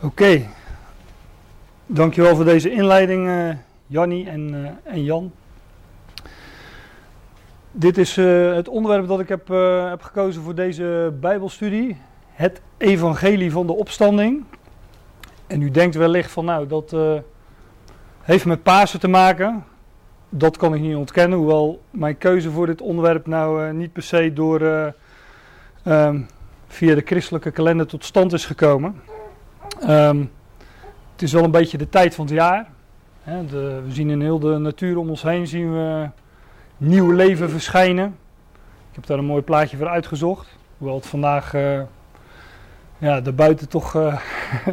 Oké, dankjewel voor deze inleiding, uh, en, uh, en Jan. Dit is uh, het onderwerp dat ik heb, heb gekozen voor deze Bijbelstudie: het Evangelie van de Opstanding. En u denkt wellicht van, nou, dat heeft met Pasen te maken. Dat kan ik niet ontkennen, hoewel mijn keuze voor dit onderwerp nou niet per se door um, via de christelijke kalender tot stand is gekomen. Um, het is wel een beetje de tijd van het jaar. Hè, de, we zien in heel de natuur om ons heen zien we nieuw leven verschijnen. Ik heb daar een mooi plaatje voor uitgezocht. Hoewel het vandaag uh, ja, buiten toch, uh,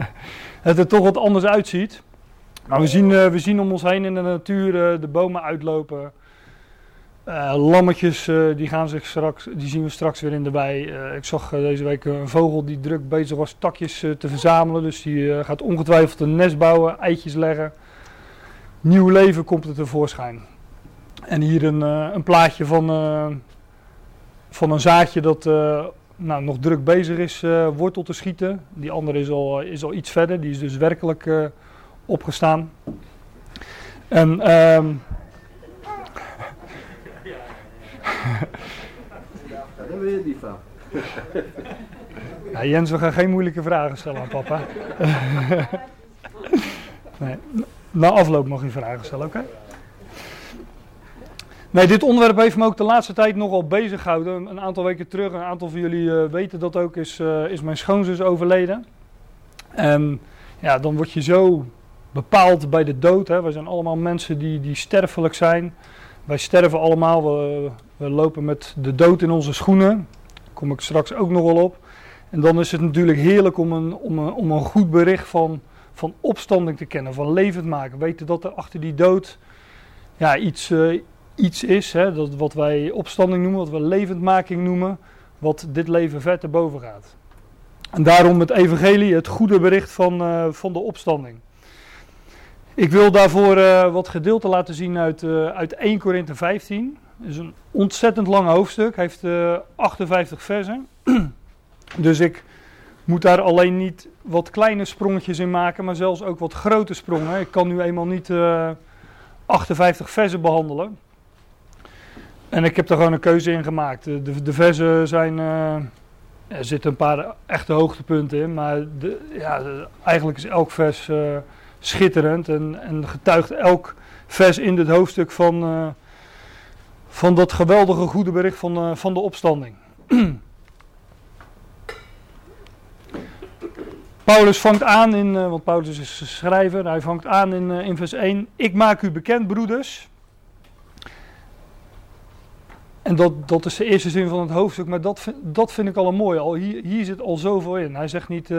het er toch wat anders uitziet. Maar we zien, uh, we zien om ons heen in de natuur de bomen uitlopen. Uh, lammetjes uh, die, gaan zich straks, die zien we straks weer in de wei. Uh, ik zag deze week een vogel die druk bezig was takjes te verzamelen. Dus die gaat ongetwijfeld een nest bouwen, eitjes leggen. Nieuw leven komt er tevoorschijn. En hier een, een plaatje van, van een zaadje dat nou, nog druk bezig is wortel te schieten. Die andere is al, is al iets verder, die is dus werkelijk opgestaan. En... Van. Jens, we gaan geen moeilijke vragen stellen aan papa. na afloop mag je vragen stellen, oké? Nee, dit onderwerp heeft me ook de laatste tijd nogal bezig gehouden. Een aantal weken terug, een aantal van jullie uh, weten dat ook, is, uh, is mijn schoonzus overleden. En ja, dan word je zo bepaald bij de dood. Hè. We zijn allemaal mensen die, die sterfelijk zijn. Wij sterven allemaal, we, we, lopen met de dood in onze schoenen. Daar kom ik straks ook nog wel op. En dan is het natuurlijk heerlijk om een, om een, om een goed bericht van, van opstanding te kennen, van levend maken. Weten dat er achter die dood ja, iets, uh, iets is, hè, dat, wat wij opstanding noemen, wat we levendmaking noemen, wat dit leven ver te boven gaat. En daarom het evangelie, het goede bericht van, uh, van de opstanding. Ik wil daarvoor uh, wat gedeelte laten zien uit, uh, uit 1 Korinthe 15. Het is een ontzettend lang hoofdstuk. Heeft uh, eh, 58 versen. dus ik moet daar alleen niet wat kleine sprongetjes in maken, maar zelfs ook wat grote sprongen. Ik kan nu eenmaal niet 58 versen behandelen. En ik heb daar gewoon een keuze in gemaakt. De, de versen zijn. er zitten een paar echte hoogtepunten in, maar de, ja, eigenlijk is elk vers schitterend en, en getuigt elk vers in dit hoofdstuk van, uh, van dat geweldige goede bericht van, uh, van de opstanding. Paulus vangt aan in, uh, want Paulus is schrijver, hij vangt aan in, in vers 1. Ik maak u bekend, broeders. En dat, dat is de eerste zin van het hoofdstuk, maar dat, dat vind ik al een mooi. Al hier, hier zit al zoveel in. Hij zegt niet,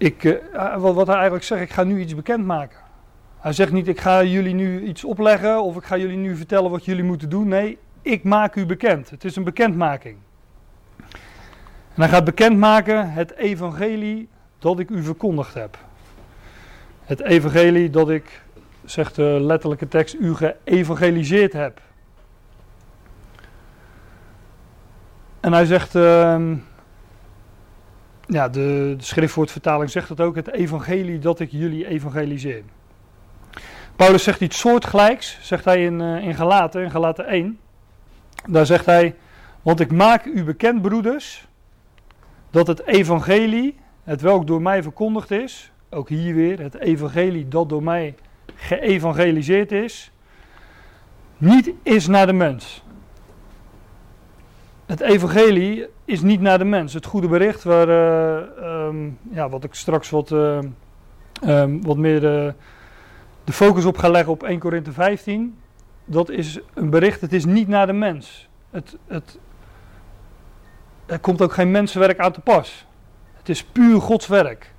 ik, uh, wat, wat hij eigenlijk zegt, ik ga nu iets bekendmaken. Hij zegt niet, ik ga jullie nu iets opleggen of ik ga jullie nu vertellen wat jullie moeten doen. Nee, ik maak u bekend. Het is een bekendmaking. En hij gaat bekendmaken het evangelie dat ik u verkondigd heb. Het evangelie dat ik, zegt de letterlijke tekst, u geëvangeliseerd heb. En hij zegt, uh, ja, de, de schriftwoordvertaling zegt het ook, het evangelie dat ik jullie evangeliseer. Paulus zegt iets soortgelijks, zegt hij in, uh, in Galaten, in Galaten 1. Daar zegt hij, want ik maak u bekend, broeders, dat het evangelie, het welk door mij verkondigd is, ook hier weer, het evangelie dat door mij geëvangeliseerd is, niet is naar de mens. Het evangelie is niet naar de mens. Het goede bericht, waar, uh, um, ja, wat ik straks wat, uh, um, wat meer de, de, focus op ga leggen op 1 Korinthe 15, dat is een bericht, het is niet naar de mens. Het, het, er komt ook geen mensenwerk aan te pas. Het is puur Gods werk.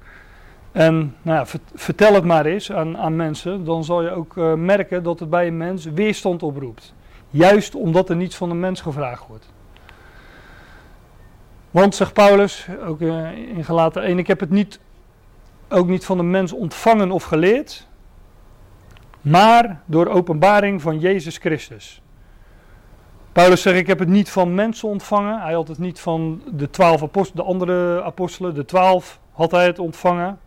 En nou ja, vertel het maar eens aan, aan mensen, dan zal je ook merken dat het bij een mens weerstand oproept. Juist omdat er niets van een mens gevraagd wordt. Want, zegt Paulus, ook eh, in gelaten 1, ik heb het niet, ook niet van de mens ontvangen of geleerd, maar door openbaring van Jezus Christus. Paulus zegt, ik heb het niet van mensen ontvangen. Hij had het niet van de twaalf apostelen, de andere apostelen, de twaalf had hij het ontvangen.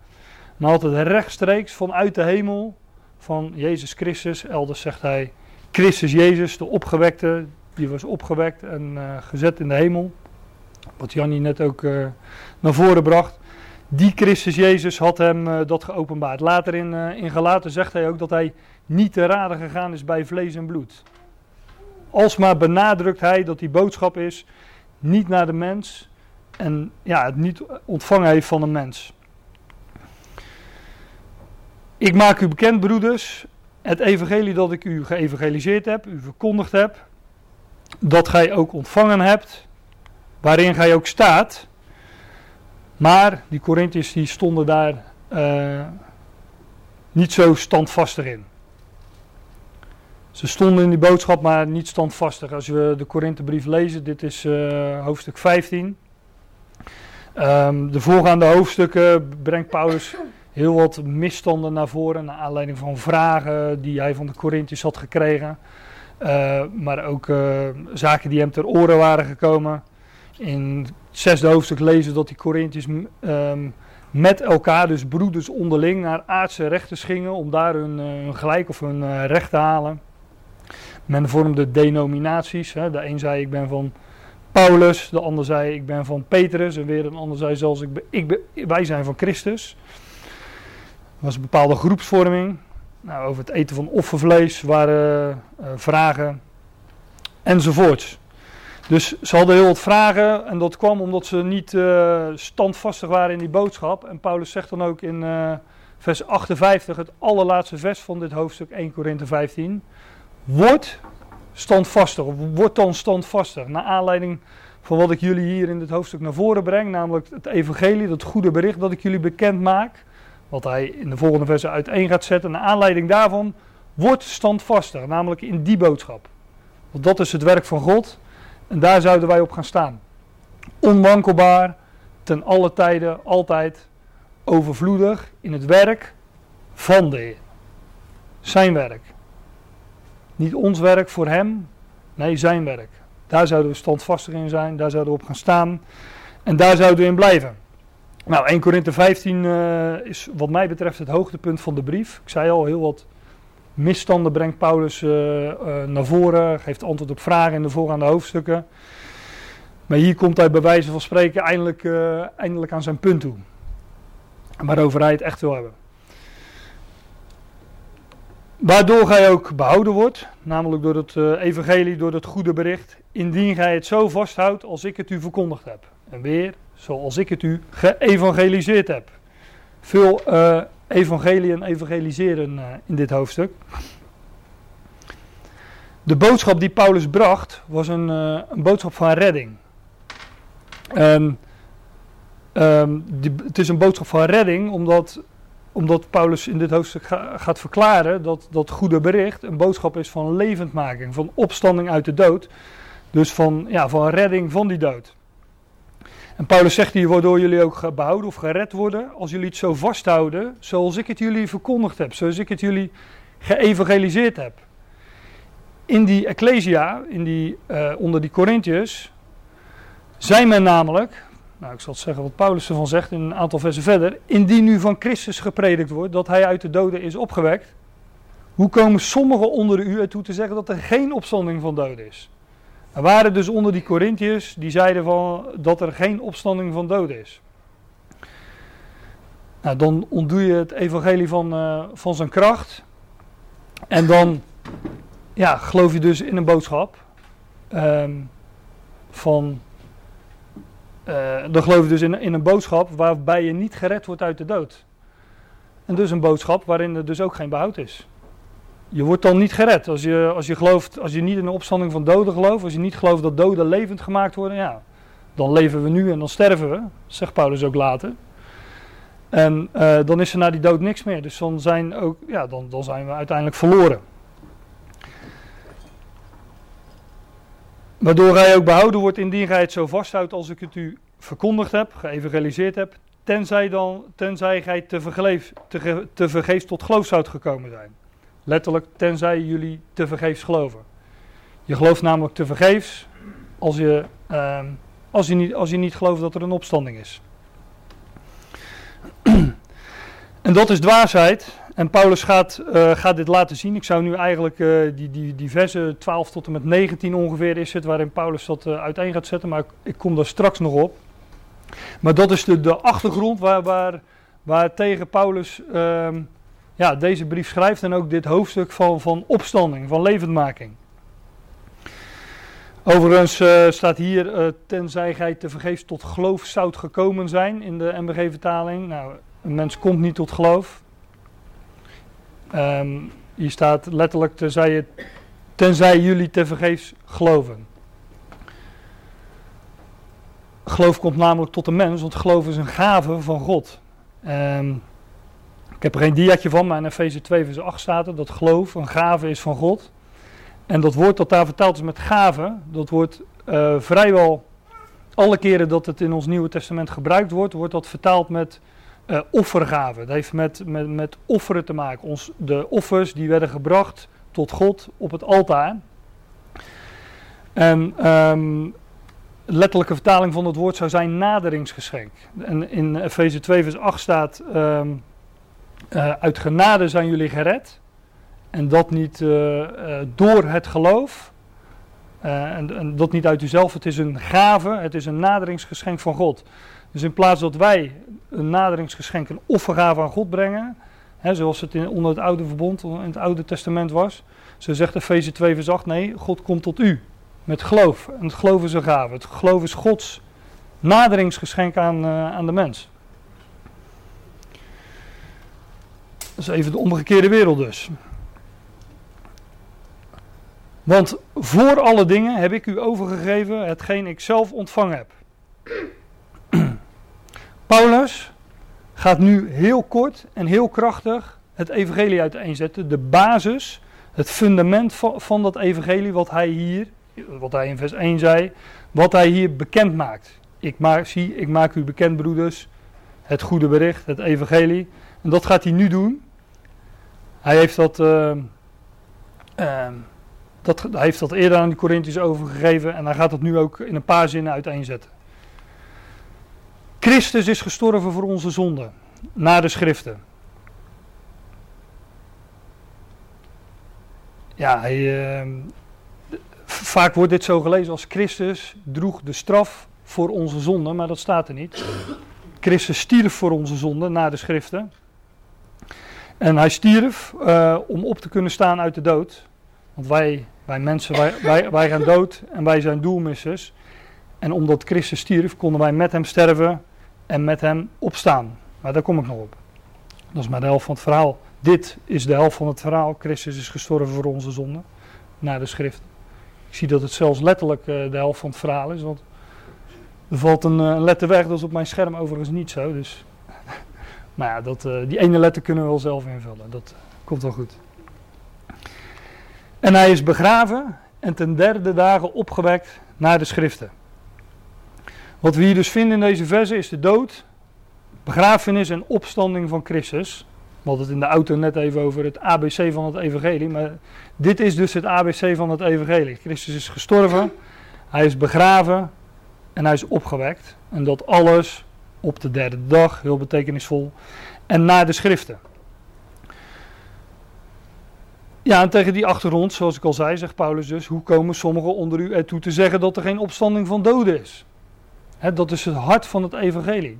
Maar had het rechtstreeks vanuit de hemel van Jezus Christus. Elders zegt hij Christus Jezus, de opgewekte. Die was opgewekt en uh, gezet in de hemel. Wat Jannie net ook uh, naar voren bracht. Die Christus Jezus had hem uh, dat geopenbaard. Later in, in Galaten zegt hij ook dat hij niet te raden gegaan is bij vlees en bloed. Alsmaar benadrukt hij dat die boodschap is niet naar de mens en ja, het niet ontvangen heeft van een mens. Ik maak u bekend, broeders, het evangelie dat ik u geëvangeliseerd heb, u verkondigd heb, dat gij ook ontvangen hebt, waarin gij ook staat. Maar die Corinthiërs die stonden daar uh, niet zo standvastig in. Ze stonden in die boodschap, maar niet standvastig. Als we de Korinthebrief lezen, dit is uh, hoofdstuk 15. Um, ehm, de voorgaande hoofdstukken brengt Paulus heel wat misstanden naar voren. Naar aanleiding van vragen die hij van de Corinthiërs had gekregen. Uh, maar ook zaken die hem ter oren waren gekomen. In het zesde hoofdstuk lezen dat die Corinthiërs um, met elkaar, dus broeders onderling, naar aardse rechters gingen om daar hun, hun gelijk of hun recht te halen. Men vormde denominaties. Hè. De een zei ik ben van Paulus, de ander zei ik ben van Petrus en weer een ander zei zelfs ik ik wij zijn van Christus. Er was een bepaalde groepsvorming. Nou, over het eten van offervlees waren uh, vragen enzovoorts. Dus ze hadden heel wat vragen en dat kwam omdat ze niet uh, standvastig waren in die boodschap. En Paulus zegt dan ook in uh, vers 58, het allerlaatste vers van dit hoofdstuk 1 Korinthe 15. Word standvastig, word dan standvastig. Naar aanleiding van wat ik jullie hier in dit hoofdstuk naar voren breng, namelijk het evangelie, dat goede bericht dat ik jullie bekend maak. Wat hij in de volgende versen uiteen gaat zetten. Naar aanleiding daarvan, word standvastig, namelijk in die boodschap. Want dat is het werk van God en daar zouden wij op gaan staan. Onwankelbaar, ten alle tijden, altijd overvloedig in het werk van de Heer. Zijn werk. Niet ons werk voor hem, nee, zijn werk. Daar zouden we standvastig in zijn, daar zouden we op gaan staan en daar zouden we in blijven. Nou, 1 Korinthe 15 uh, is wat mij betreft het hoogtepunt van de brief. Ik zei al, heel wat misstanden brengt Paulus uh, uh, naar voren, geeft antwoord op vragen in de voorgaande hoofdstukken. Maar hier komt hij bij wijze van spreken eindelijk, uh, eindelijk aan zijn punt toe. Waarover hij het echt wil hebben. Waardoor gij ook behouden wordt, namelijk door het evangelie, door het goede bericht, indien gij het zo vasthoudt als ik het u verkondigd heb. En weer, zoals ik het u geëvangeliseerd heb. Veel uh, evangelie en evangeliseren uh, in dit hoofdstuk. De boodschap die Paulus bracht was een, een boodschap van redding. Um, um, die, het is een boodschap van redding omdat omdat Paulus in dit hoofdstuk gaat verklaren dat dat goede bericht een boodschap is van levendmaking, van opstanding uit de dood. Dus van, ja, van redding van die dood. En Paulus zegt hier, waardoor jullie ook behouden of gered worden, als jullie het zo vasthouden, zoals ik het jullie verkondigd heb, zoals ik het jullie geëvangeliseerd heb. In die Ecclesia, in die, uh, onder die Corinthiërs, zijn men namelijk, nou, ik zal het zeggen wat Paulus ervan zegt in een aantal versen verder. Indien nu van Christus gepredikt wordt dat hij uit de doden is opgewekt, hoe komen sommigen onder u ertoe te zeggen dat er geen opstanding van doden is? Er waren dus onder die Corinthiërs die zeiden van dat er geen opstanding van doden is. Nou, dan ontdoe je het evangelie van, uh, van zijn kracht. En dan ja, geloof je dus in een boodschap um, van uh, dan geloof je dus in, in een boodschap waarbij je niet gered wordt uit de dood. En dus een boodschap waarin er dus ook geen behoud is. Je wordt dan niet gered. Als je, als je, gelooft, als je niet in de opstanding van doden gelooft, als je niet gelooft dat doden levend gemaakt worden, ja, dan leven we nu en dan sterven we, zegt Paulus ook later. En uh, dan is er na die dood niks meer. Dus dan zijn, ook, ja, dan, dan zijn we uiteindelijk verloren. Waardoor hij ook behouden wordt indien gij het zo vasthoudt als ik het u verkondigd heb, geëvangeliseerd heb, tenzij, dan, tenzij gij te, te, te vergeefs tot geloof zoudt gekomen zijn. Letterlijk, tenzij jullie te vergeefs geloven. Je gelooft namelijk te vergeefs als je, uh, als, je niet, als je niet gelooft dat er een opstanding is. en dat is dwaasheid. En Paulus gaat, uh, gaat dit laten zien. Ik zou nu eigenlijk uh, die, die, die versen 12 tot en met 19 ongeveer is het, waarin Paulus dat uh, uiteen gaat zetten. Maar ik, ik, kom daar straks nog op. Maar dat is de, de achtergrond waar, waar, waar tegen Paulus ehm, ja, deze brief schrijft. En ook dit hoofdstuk van, van opstanding, van levendmaking. Overigens staat hier, tenzij gij te vergeefs tot geloof zout gekomen zijn in de MBG-vertaling. Nou, een mens komt niet tot geloof. Um, hier staat letterlijk tenzij, tenzij jullie tevergeefs geloven. Geloof komt namelijk tot de mens, want geloof is een gave van God. Um, heb er geen diaatje van, maar in Efeze 2 vers 8 staat er dat geloof een gave is van God. En dat woord dat daar vertaald is met gave, dat wordt uh, vrijwel alle keren dat het in ons Nieuwe Testament gebruikt wordt, wordt dat vertaald met uh, offergave. Dat heeft met, met, met offeren te maken. Ons, de offers die werden gebracht tot God op het altaar. En um, letterlijke vertaling van het woord zou zijn naderingsgeschenk. En in Efeze 2 vers 8 staat, um, uh, uit genade zijn jullie gered. En dat niet uh, door het geloof. En, en dat niet uit uzelf. Het is een gave, het is een naderingsgeschenk van God. Dus in plaats dat wij een naderingsgeschenk, een offergave aan God brengen, hè, zoals het in, onder het oude verbond, in het oude testament was, zo zegt Efeze 2 vers 8, nee, God komt tot u met geloof. En het geloof is een gave. Het geloof is Gods naderingsgeschenk aan, aan de mens. Dat is even de omgekeerde wereld dus. Want voor alle dingen heb ik u overgegeven hetgeen ik zelf ontvangen heb. Paulus gaat nu heel kort en heel krachtig het evangelie uiteenzetten. De basis, het fundament van, dat evangelie wat hij hier, wat hij in vers 1 zei, wat hij hier bekend maakt. Ik maak, zie, ik maak u bekend broeders, het goede bericht, het evangelie. En dat gaat hij nu doen. Hij heeft dat, uh, uh, dat, hij heeft dat eerder aan de Corinthiërs overgegeven en hij gaat dat nu ook in een paar zinnen uiteenzetten. Christus is gestorven voor onze zonden, naar de schriften. Ja, hij, uh, vaak wordt dit zo gelezen als Christus droeg de straf voor onze zonden, maar dat staat er niet. Christus stierf voor onze zonden, naar de schriften. En hij stierf uh, om op te kunnen staan uit de dood. Want wij, wij mensen, wij, wij, wij gaan dood en wij zijn doelmissers. En omdat Christus stierf, konden wij met hem sterven en met hem opstaan. Maar daar kom ik nog op. Dat is maar de helft van het verhaal. Dit is de helft van het verhaal. Christus is gestorven voor onze zonden. Naar de schrift. Ik zie dat het zelfs letterlijk uh, de helft van het verhaal is. Want er valt een uh, letter weg. Dat is op mijn scherm overigens niet zo. Dus. maar ja, dat, uh, die ene letter kunnen we wel zelf invullen. Dat komt wel goed. En hij is begraven en ten derde dagen opgewekt naar de schriften. Wat we hier dus vinden in deze verse is de dood, begrafenis en opstanding van Christus. We hadden het in de auto net even over het ABC van het evangelie, maar dit is dus het ABC van het evangelie. Christus is gestorven, hij is begraven en hij is opgewekt. En dat alles op de derde dag, heel betekenisvol, en naar de schriften. Ja, en tegen die achtergrond, zoals ik al zei, zegt Paulus dus, hoe komen sommigen onder u ertoe te zeggen dat er geen opstanding van doden is? Dat is het hart van het evangelie.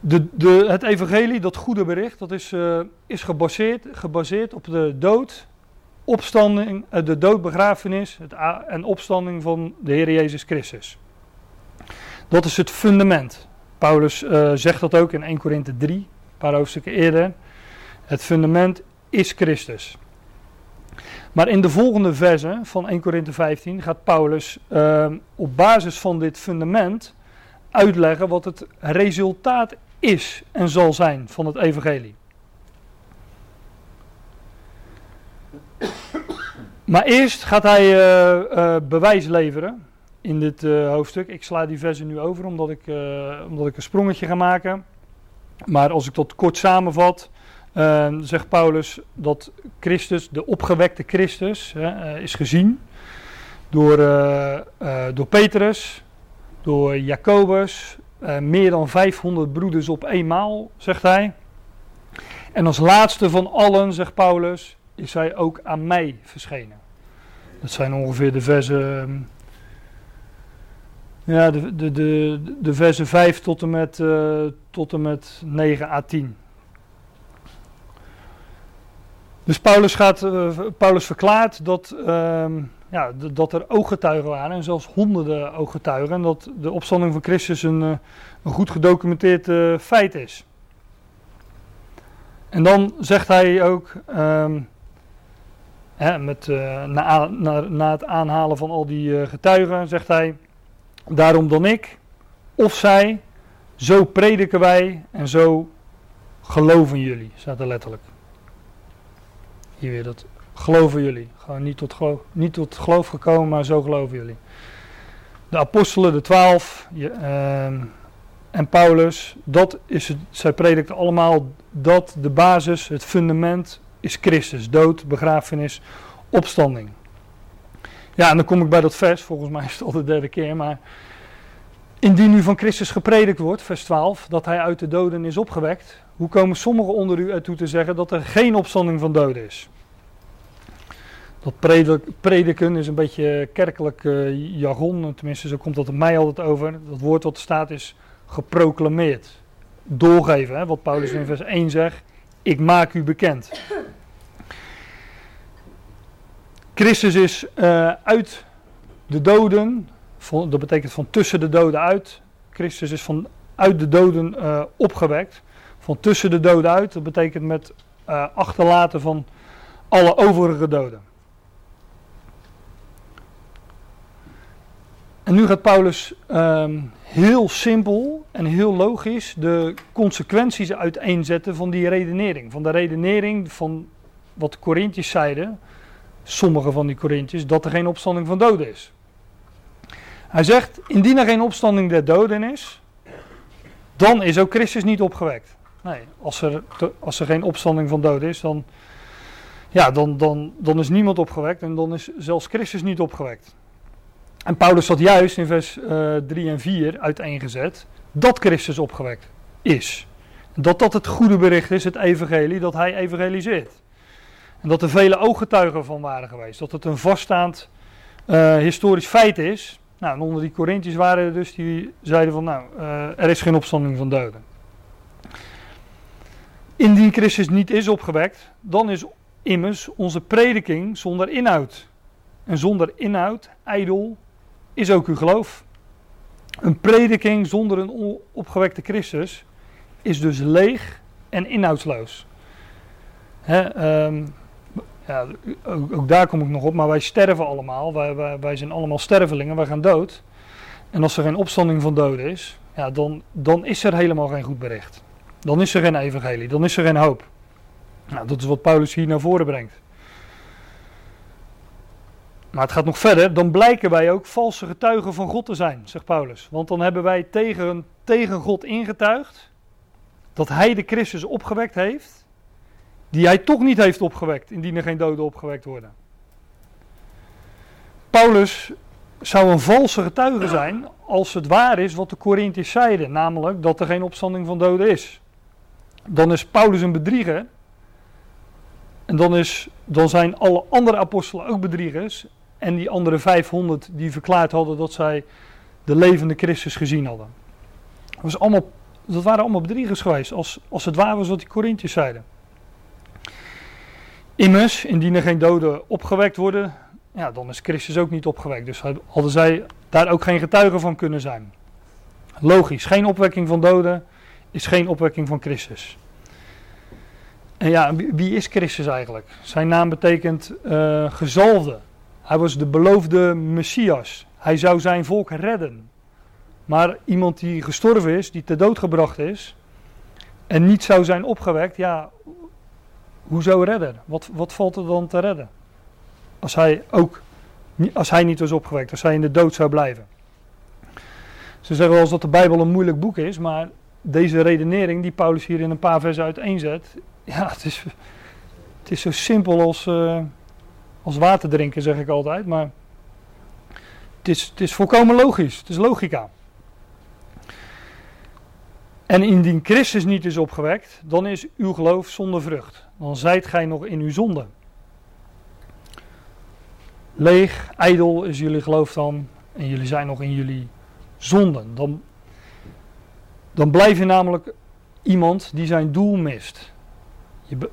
De, de, het evangelie, dat goede bericht, dat is, uh, is gebaseerd, gebaseerd op de dood, opstanding, uh, de doodbegrafenis het en opstanding van de Heer Jezus Christus. Dat is het fundament. Paulus uh, zegt dat ook in 1 Korinthe 3, een paar hoofdstukken eerder. Het fundament is Christus. Maar in de volgende verse van 1 Korinthe 15 gaat Paulus uh, op basis van dit fundament uitleggen wat het resultaat is en zal zijn van het evangelie. Maar eerst gaat hij uh, uh, bewijs leveren in dit uh, hoofdstuk. Ik sla die versen nu over omdat ik, omdat ik een sprongetje ga maken. Maar als ik dat kort samenvat, zegt Paulus dat Christus, de opgewekte Christus, is gezien door, door Petrus. door Jacobus, meer dan 500 broeders op eenmaal, zegt hij. En als laatste van allen, zegt Paulus, is hij ook aan mij verschenen. Dat zijn ongeveer de versen. Ehm, ja, de, de, de, de versen 5 tot en, met, uh, tot en met 9 à 10. Dus Paulus, gaat, uh, Paulus verklaart dat, uh, ja, dat er ooggetuigen waren, en zelfs honderden ooggetuigen, en dat de opstanding van Christus een, uh, een goed gedocumenteerd feit is. En dan zegt hij ook, um, met, na, na, na, het aanhalen van al die getuigen, zegt hij, daarom dan ik, of zij, zo prediken wij en zo geloven jullie, staat er letterlijk. Hier weer dat geloven jullie. Gewoon niet tot, geloof, niet tot geloof gekomen, maar zo geloven jullie. De apostelen, de twaalf je, uh, en Paulus, dat is het, zij predikten allemaal dat de basis, het fundament is Christus. Dood, begrafenis, opstanding. Ja, en dan kom ik bij dat vers, volgens mij is het al de derde keer, maar indien nu van Christus gepredikt wordt, vers 12, dat hij uit de doden is opgewekt, hoe komen sommigen onder u ertoe te zeggen dat er geen opstanding van doden is? Dat prediken is een beetje kerkelijk uh, jargon, tenminste zo komt dat mij altijd over. Dat woord wat er staat is geproclameerd. Doorgeven, hè, wat Paulus in vers 1 zegt. Ik maak u bekend. Christus is uh, uit de doden, dat betekent van tussen de doden uit. Christus is van uit de doden uh, opgewekt van tussen de doden uit. Dat betekent met uh, achterlaten van alle overige doden. En nu gaat Paulus um, heel simpel en heel logisch de consequenties uiteenzetten van die redenering. Van de redenering van wat de Corinthiërs zeiden, sommige van die Corinthiërs, dat er geen opstanding van doden is. Hij zegt, indien er geen opstanding der doden is, dan is ook Christus niet opgewekt. Nee, als er, als er geen opstanding van doden is, dan, ja, dan, dan, dan is niemand opgewekt en dan is zelfs Christus niet opgewekt. En Paulus had juist in vers uh, eh, 3 en 4 uiteengezet dat Christus opgewekt is. Dat dat het goede bericht is, het evangelie, dat hij evangeliseert. En dat er vele ooggetuigen van waren geweest. Dat het een vaststaand uh, historisch feit is. Nou, en onder die Corinthiërs waren er dus die zeiden van, nou, uh, er is geen opstanding van doden. Indien Christus niet is opgewekt, dan is immers onze prediking zonder inhoud. En zonder inhoud, ijdel, is ook uw geloof. Een prediking zonder een opgewekte Christus is dus leeg en inhoudsloos. Hè, um, ja, ook, daar kom ik nog op, maar wij sterven allemaal. Wij, wij, wij, zijn allemaal stervelingen, wij gaan dood. En als er geen opstanding van doden is, ja, dan, dan is er helemaal geen goed bericht. Dan is er geen evangelie, dan is er geen hoop. Nou, dat is wat Paulus hier naar voren brengt. Maar het gaat nog verder. Dan blijken wij ook valse getuigen van God te zijn, zegt Paulus. Want dan hebben wij tegen, tegen God ingetuigd dat hij de Christus opgewekt heeft, die hij toch niet heeft opgewekt, indien er geen doden opgewekt worden. Paulus zou een valse getuige zijn als het waar is wat de Corinthiërs zeiden, namelijk dat er geen opstanding van doden is dan is Paulus een bedrieger. En dan, is, dan zijn alle andere apostelen ook bedriegers. En die andere 500 die verklaard hadden dat zij de levende Christus gezien hadden. Dat, was allemaal, dat waren allemaal bedriegers geweest, als, als het waar was wat die Corinthiërs zeiden. Immers, indien er geen doden opgewekt worden, ja, dan is Christus ook niet opgewekt. Dus hadden zij daar ook geen getuigen van kunnen zijn. Logisch, geen opwekking van doden is geen opwekking van Christus. En ja, wie is Christus eigenlijk? Zijn naam betekent uh. Hij was de beloofde Messias. Hij zou zijn volk redden. Maar iemand die gestorven is, die ter dood gebracht is en niet zou zijn opgewekt, ja, hoezo redden? Wat, wat valt er dan te redden? Als hij ook, als hij niet was opgewekt, als hij in de dood zou blijven. Ze zeggen wel eens dat de Bijbel een moeilijk boek is, maar deze redenering die Paulus hier in een paar versen uiteenzet, ja, het is, het is zo simpel als, uh, als water drinken, zeg ik altijd, maar het is, het is volkomen logisch, het is logica. En indien Christus niet is opgewekt, dan is uw geloof zonder vrucht. Dan zijt gij nog in uw zonde. Leeg, ijdel is jullie geloof dan. En jullie zijn nog in jullie zonden. Dan, dan blijf je namelijk iemand die zijn doel mist. Je,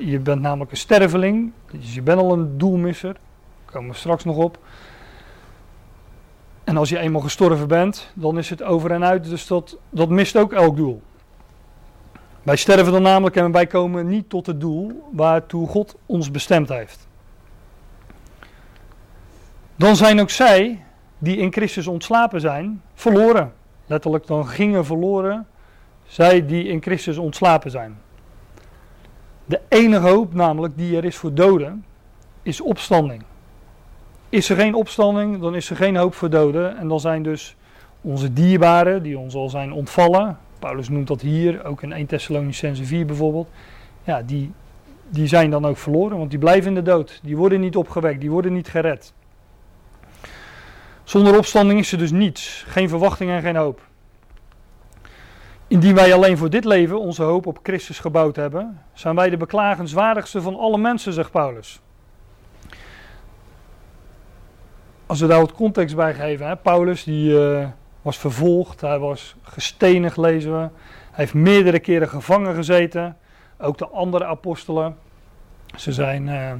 je, bent namelijk een sterveling. Dus je bent al een doelmisser. Daar komen we straks nog op. En als je eenmaal gestorven bent, dan is het over en uit. Dus dat, dat mist ook elk doel. Wij sterven dan namelijk en wij komen niet tot het doel waartoe God ons bestemd heeft. Dan zijn ook zij, die in Christus ontslapen zijn, verloren. Letterlijk, dan gingen verloren zij die in Christus ontslapen zijn. De enige hoop namelijk die er is voor doden, is opstanding. Is er geen opstanding, dan is er geen hoop voor doden. En dan zijn dus onze dierbaren, die ons al zijn ontvallen. Paulus noemt dat hier, ook in 1 Thessalonicense 4 bijvoorbeeld. Ja, die, die zijn dan ook verloren, want die blijven in de dood. Die worden niet opgewekt, die worden niet gered. Zonder opstanding is er dus niets. Geen verwachting en geen hoop. Indien wij alleen voor dit leven onze hoop op Christus gebouwd hebben, zijn wij de beklagenswaardigste van alle mensen, zegt Paulus. Als we daar wat context bij geven, hè, Paulus die uh, was vervolgd, hij was gestenigd, lezen we. Hij heeft meerdere keren gevangen gezeten, ook de andere apostelen. Ze zijn uh,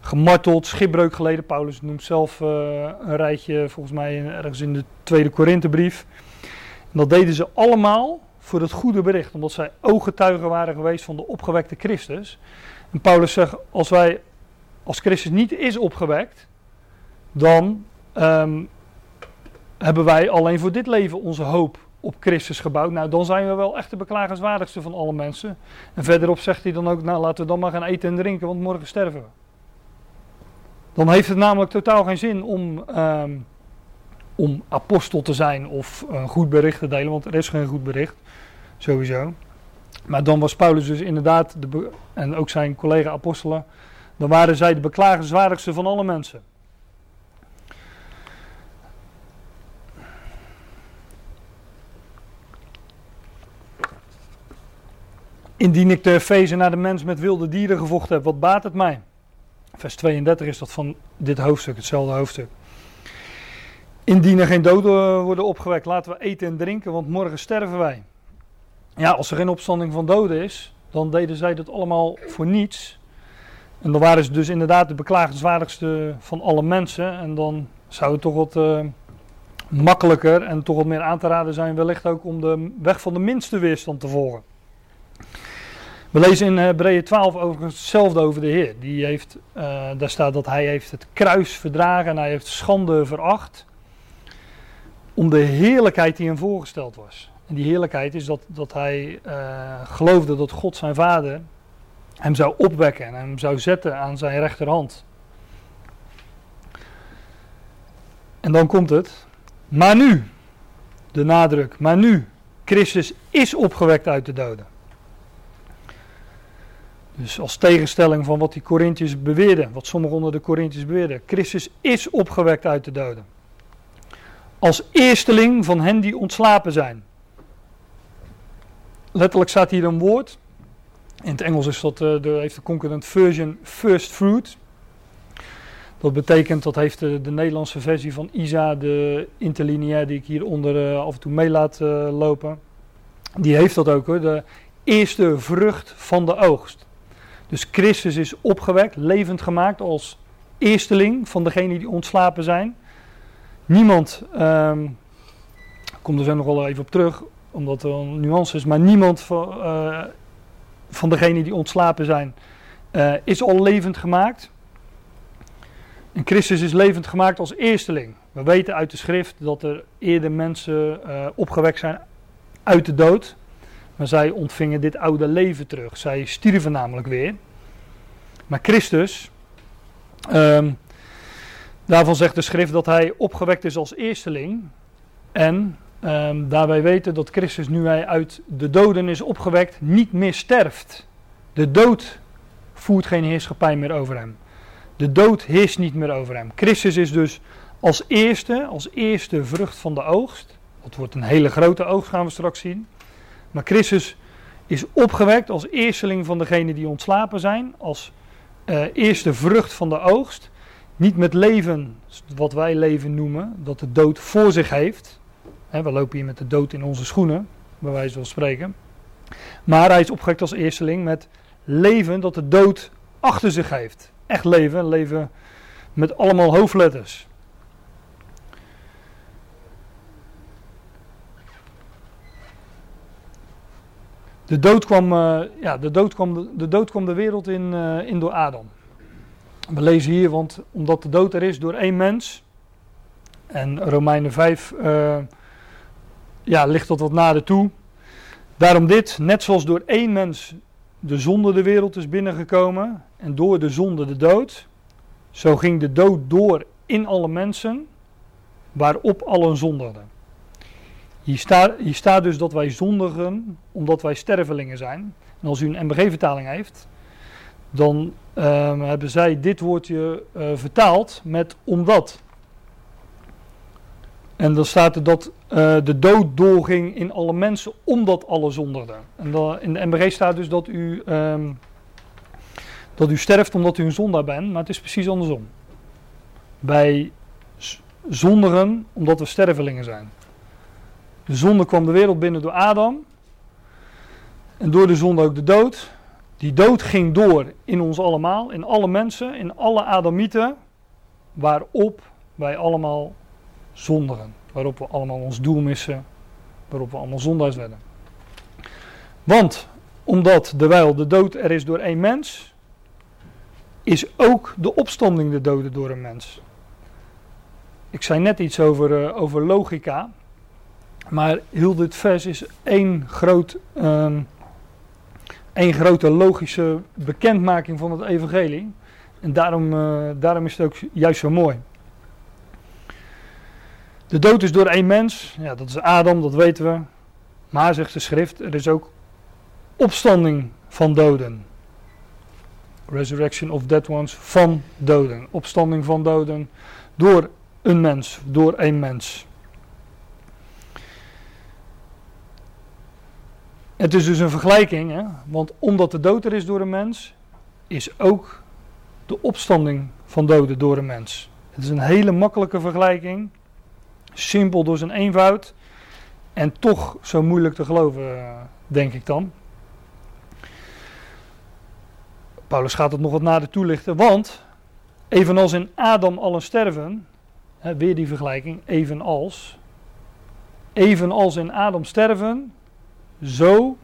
gemarteld, schipbreuk geleden. Paulus noemt zelf uh, een rijtje, volgens mij ergens in de tweede Korinthebrief. En dat deden ze allemaal voor het goede bericht, omdat zij ooggetuigen waren geweest van de opgewekte Christus. En Paulus zegt, als wij, als Christus niet is opgewekt, dan um, hebben wij alleen voor dit leven onze hoop op Christus gebouwd. Nou, dan zijn we wel echt de beklagenswaardigste van alle mensen. En verderop zegt hij dan ook, nou laten we dan maar gaan eten en drinken, want morgen sterven we. Dan heeft het namelijk totaal geen zin om, um, om apostel te zijn of een goed bericht te delen, want er is geen goed bericht, sowieso. Maar dan was Paulus dus inderdaad, de, en ook zijn collega apostelen, dan waren zij de beklagenswaardigste van alle mensen. Indien ik de feesten naar de mens met wilde dieren gevochten heb, wat baat het mij? Vers 32 is dat van dit hoofdstuk, hetzelfde hoofdstuk. Indien er geen doden worden opgewekt, laten we eten en drinken, want morgen sterven wij. Ja, als er geen opstanding van doden is, dan deden zij dat allemaal voor niets. En dan waren ze dus inderdaad de beklagenswaardigste van alle mensen. En dan zou het toch wat uh, makkelijker en toch wat meer aan te raden zijn, wellicht ook om de weg van de minste weerstand te volgen. We lezen in Hebreeën 12 overigens hetzelfde over de Heer. Die heeft, uh, daar staat dat hij heeft het kruis verdragen en hij heeft schande veracht. Om de heerlijkheid die hem voorgesteld was. En die heerlijkheid is dat, dat hij uh, geloofde dat God zijn vader hem zou opwekken en hem zou zetten aan zijn rechterhand. En dan komt het. Maar nu, de nadruk, maar nu, Christus is opgewekt uit de doden. Dus als tegenstelling van wat die Corinthiërs beweerden, wat sommigen onder de Corinthiërs beweerden. Christus is opgewekt uit de doden. Als eersteling van hen die ontslapen zijn. Letterlijk staat hier een woord. In het Engels is dat, uh, de, heeft de concurrent version first fruit. Dat betekent, dat heeft de, de Nederlandse versie van ISA, de interlineair die ik hieronder uh, af en toe mee laat uh, lopen. Die heeft dat ook hoor, de eerste vrucht van de oogst. Dus Christus is opgewekt, levend gemaakt als eersteling van degenen die ontslapen zijn. Niemand, um, ik kom er zo nog wel even op terug, omdat er een nuance is, maar niemand van, uh, van degenen die ontslapen zijn uh, is al levend gemaakt. En Christus is levend gemaakt als eersteling. We weten uit de schrift dat er eerder mensen uh, opgewekt zijn uit de dood. Maar zij ontvingen dit oude leven terug. Zij stierven namelijk weer. Maar Christus, um, daarvan zegt de schrift dat hij opgewekt is als eersteling. En um, daarbij weten dat Christus, nu hij uit de doden is opgewekt, niet meer sterft. De dood voert geen heerschappij meer over hem. De dood heerst niet meer over hem. Christus is dus als eerste, als eerste vrucht van de oogst. Dat wordt een hele grote oogst, gaan we straks zien. Maar Christus is opgewekt als eersteling van degenen die ontslapen zijn, als uh, eerste vrucht van de oogst. Niet met leven, wat wij leven noemen, dat de dood voor zich heeft. we lopen hier met de dood in onze schoenen, bij wijze van spreken. Maar hij is opgewekt als eersteling met leven dat de dood achter zich heeft. Echt leven, leven met allemaal hoofdletters. De dood kwam, uh, ja, de dood kwam, de, dood kwam de wereld in, uh, in door Adam. We lezen hier, want omdat de dood er is door één mens. En Romeinen 5 uh, eh, ja, ligt dat wat nader toe. Daarom dit, net zoals door één mens de zonde de wereld is binnengekomen. En door de zonde de dood. Zo ging de dood door in alle mensen. Waarop allen zondigden. Hier staat, hier staat dus dat wij zondigen omdat wij stervelingen zijn. En als u een MBG-vertaling heeft, dan uh, hebben zij dit woordje uh, vertaald met omdat. En dan staat er dat uh, de dood doorging in alle mensen omdat alle zondigden. En dan, in de MBG staat dus dat u, um, dat u sterft omdat u een zondaar bent, maar het is precies andersom. Wij zondigen omdat we stervelingen zijn. De zonde kwam de wereld binnen door Adam. En door de zonde ook de dood. Die dood ging door in ons allemaal, in alle mensen, in alle Adamieten. Waarop wij allemaal zondigen. Waarop we allemaal ons doel missen. Waarop we allemaal zondaars werden. Want omdat terwijl de dood er is door één mens, is ook de opstanding de doden door een mens. Ik zei net iets over, uh, over logica. Maar heel dit vers is één, groot, um, één grote logische bekendmaking van het evangelie. En daarom, uh, daarom is het ook juist zo mooi. De dood is door één mens, ja, dat is Adam, dat weten we. Maar zegt de schrift, er is ook opstanding van doden. Resurrection of dead ones van doden. Opstanding van doden door een mens, door één mens. Het is dus een vergelijking, hè? want omdat de dood er is door een mens, is ook de opstanding van doden door een mens. Het is een hele makkelijke vergelijking, simpel door zijn eenvoud en toch zo moeilijk te geloven, denk ik dan. Paulus gaat het nog wat nader toelichten, want evenals in Adam allen sterven, hè, weer die vergelijking, evenals, evenals in Adam sterven, zo.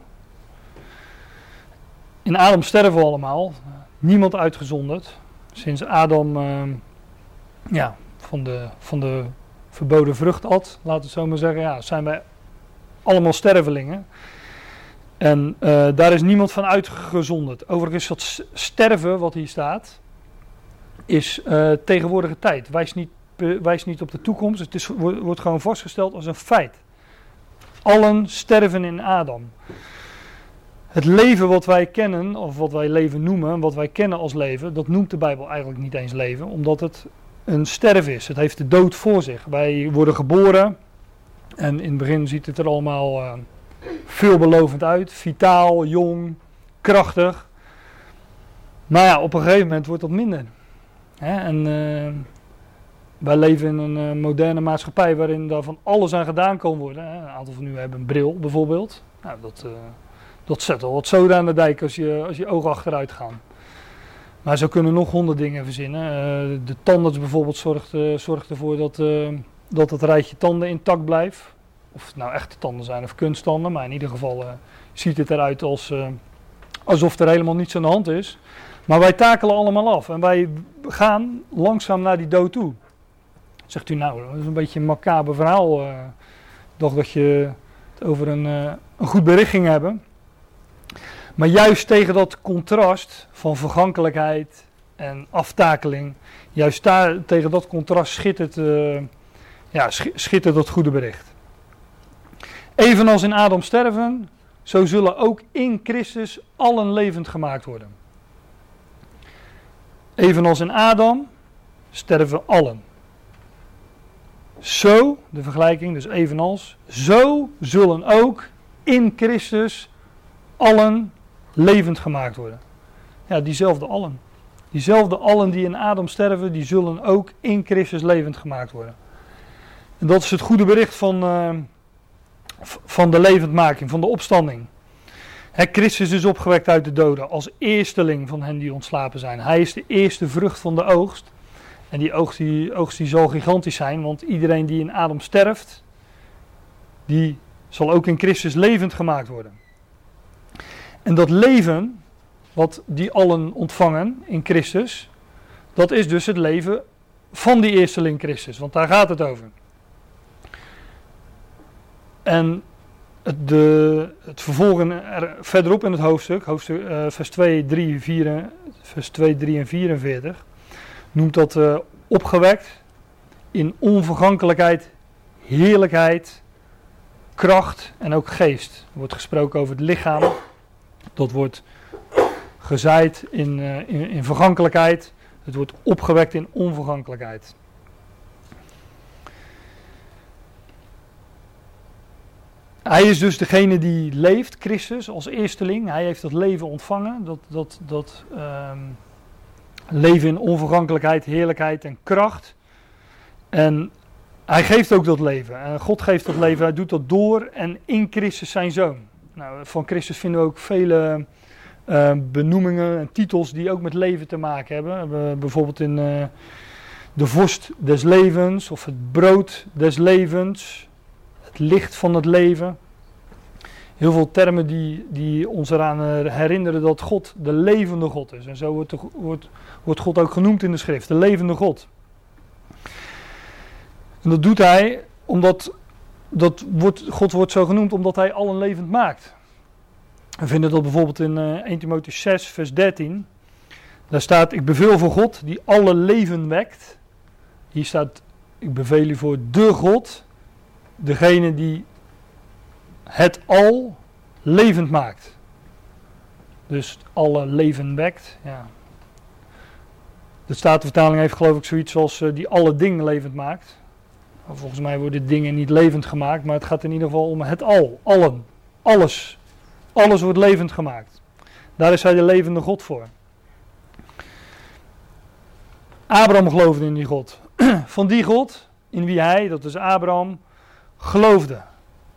In Adam sterven we allemaal. Niemand uitgezonderd. Sinds Adam uh, ja, van, de, van de verboden vrucht at, laten we het zo maar zeggen, ja, zijn wij allemaal stervelingen. En uh, daar is niemand van uitgezonderd. Overigens, dat sterven wat hier staat, is uh, tegenwoordige tijd. Wijst niet, wijst niet op de toekomst. Het is, wordt gewoon vastgesteld als een feit. Allen sterven in Adam. Het leven wat wij kennen, of wat wij leven noemen, wat wij kennen als leven, dat noemt de Bijbel eigenlijk niet eens leven, omdat het een sterven is. Het heeft de dood voor zich. Wij worden geboren en in het begin ziet het er allemaal uh, veelbelovend uit. Vitaal, jong, krachtig. Maar ja, op een gegeven moment wordt dat minder. Hè? En uh, wij leven in een uh, moderne maatschappij waarin daar van alles aan gedaan kan worden. Een aantal van u hebben een bril bijvoorbeeld. Nou, dat, uh, dat zet al wat zoden aan de dijk als je, als je ogen achteruit gaan. Maar zo kunnen nog honderd dingen verzinnen. Uh, de tandarts bijvoorbeeld zorgt, zorgt ervoor dat, dat het rijtje tanden intact blijft. Of het nou echte tanden zijn of kunsttanden. Maar in ieder geval ziet het eruit als, alsof er helemaal niets aan de hand is. Maar wij takelen allemaal af. En wij gaan langzaam naar die dood toe. Zegt u nou, dat is een beetje een macaber verhaal. Uh, toch dat je het over een, uh, een goed bericht ging hebben. Maar juist tegen dat contrast van vergankelijkheid en aftakeling, juist daar, tegen dat contrast schittert, uh, ja, schittert dat goede bericht. Evenals in Adam sterven, zo zullen ook in Christus allen levend gemaakt worden. Evenals in Adam sterven allen. Zo, de vergelijking, dus evenals, zo zullen ook in Christus allen levend gemaakt worden. Ja, diezelfde allen. Diezelfde allen die in Adam sterven, die zullen ook in Christus levend gemaakt worden. En dat is het goede bericht van, uh, van de levendmaking, van de opstanding. Christus is opgewekt uit de doden als eersteling van hen die ontslapen zijn. Hij is de eerste vrucht van de oogst. En die oogst die, oogst die zal gigantisch zijn, want iedereen die in Adam sterft, die zal ook in Christus levend gemaakt worden. En dat leven, wat die allen ontvangen in Christus, dat is dus het leven van die eersteling Christus, want daar gaat het over. En het, de, het vervolgen er verderop in het hoofdstuk, hoofdstuk uh, vers 2, 3, 4, vers 2, 3 en 44, noemt dat uh, opgewekt in onvergankelijkheid, heerlijkheid, kracht en ook geest. Er wordt gesproken over het lichaam. Dat wordt gezaaid in, uh, in, in vergankelijkheid. Het wordt opgewekt in onvergankelijkheid. Hij is dus degene die leeft, Christus, als eersteling. Hij heeft dat leven ontvangen. Dat, dat, dat um, leven in onvergankelijkheid, heerlijkheid en kracht. En hij geeft ook dat leven. En God geeft dat leven. Hij doet dat door en in Christus zijn zoon. Nou, van Christus vinden we ook vele uh, benoemingen en titels die ook met leven te maken hebben. We bijvoorbeeld in uh, de vorst des levens of het brood des levens het licht van het leven. Heel veel termen die, die ons eraan eh, herinneren dat God de levende God is. En zo wordt, wordt, wordt God ook genoemd in de schrift, de levende God. En dat doet hij omdat, dat wordt, God wordt zo genoemd omdat hij allen levend maakt. We vinden dat bijvoorbeeld in uh, 1 Timotheüs 6 vers 13. Daar staat, ik beveel voor God die alle leven wekt. Hier staat, ik beveel u voor de God degene die het al levend maakt. Dus alle leven wekt. Ja. De Statenvertaling heeft geloof ik zoiets als uh, die alle dingen levend maakt. Volgens mij worden dingen niet levend gemaakt, maar het gaat in ieder geval om het al, allen, alles. Alles wordt levend gemaakt. Daar is hij de levende God voor. Abraham geloofde in die God. Van die God, in wie hij, dat is Abraham, geloofde,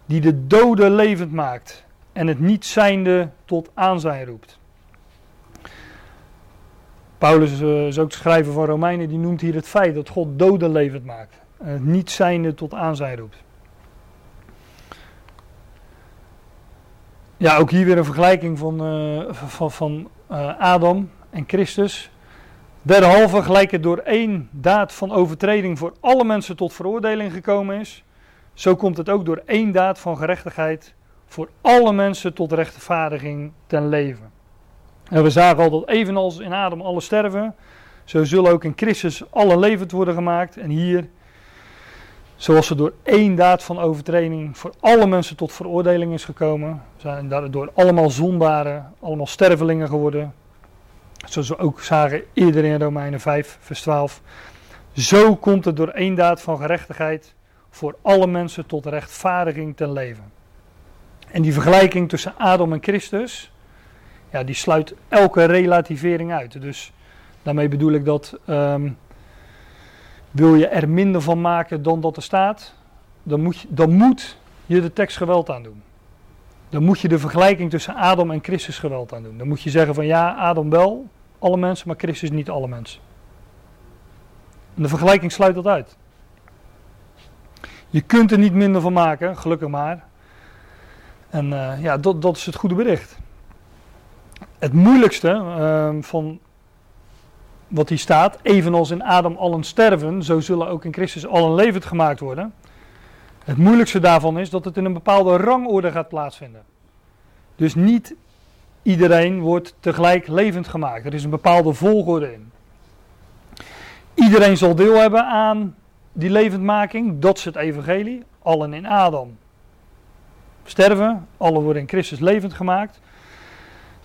die de doden levend maakt en het niet zijnde tot aanzijn roept. Paulus uh, is ook schrijver van Romeinen, die noemt hier het feit dat God doden levend maakt en het niet zijnde tot aanzijn roept. Ja, ook hier weer een vergelijking van, uh, van, van uh, Adam en Christus. Derhalve gelijk het door één daad van overtreding voor alle mensen tot veroordeling gekomen is, zo komt het ook door één daad van gerechtigheid voor alle mensen tot rechtvaardiging ten leven. En we zagen al dat evenals in Adam alle sterven, zo zullen ook in Christus alle levend worden gemaakt. En hier, zoals er door één daad van overtreding voor alle mensen tot veroordeling is gekomen, zijn daardoor allemaal zondaren, allemaal stervelingen geworden. Zoals we ook zagen eerder in Romeinen 5, vers 12. Zo komt het door één daad van gerechtigheid voor alle mensen tot rechtvaardiging ten leven. En die vergelijking tussen Adam en Christus, ja, die sluit elke relativering uit. Dus daarmee bedoel ik dat, um, wil je er minder van maken dan dat er staat, dan moet, je, dan moet je de tekst geweld aan doen. Dan moet je de vergelijking tussen Adam en Christus geweld aan doen. Dan moet je zeggen van ja, Adam wel, alle mensen, maar Christus niet alle mensen. En de vergelijking sluit dat uit. Je kunt er niet minder van maken, gelukkig maar. En uh, ja, dat, dat, is het goede bericht. Het moeilijkste uh, van wat hier staat, evenals in Adam allen sterven, zo zullen ook in Christus allen levend gemaakt worden. Het moeilijkste daarvan is dat het in een bepaalde rangorde gaat plaatsvinden. Dus niet iedereen wordt tegelijk levend gemaakt. Er is een bepaalde volgorde in. Iedereen zal deel hebben aan die levendmaking, dat is het evangelie. Allen in Adam sterven, allen worden in Christus levend gemaakt.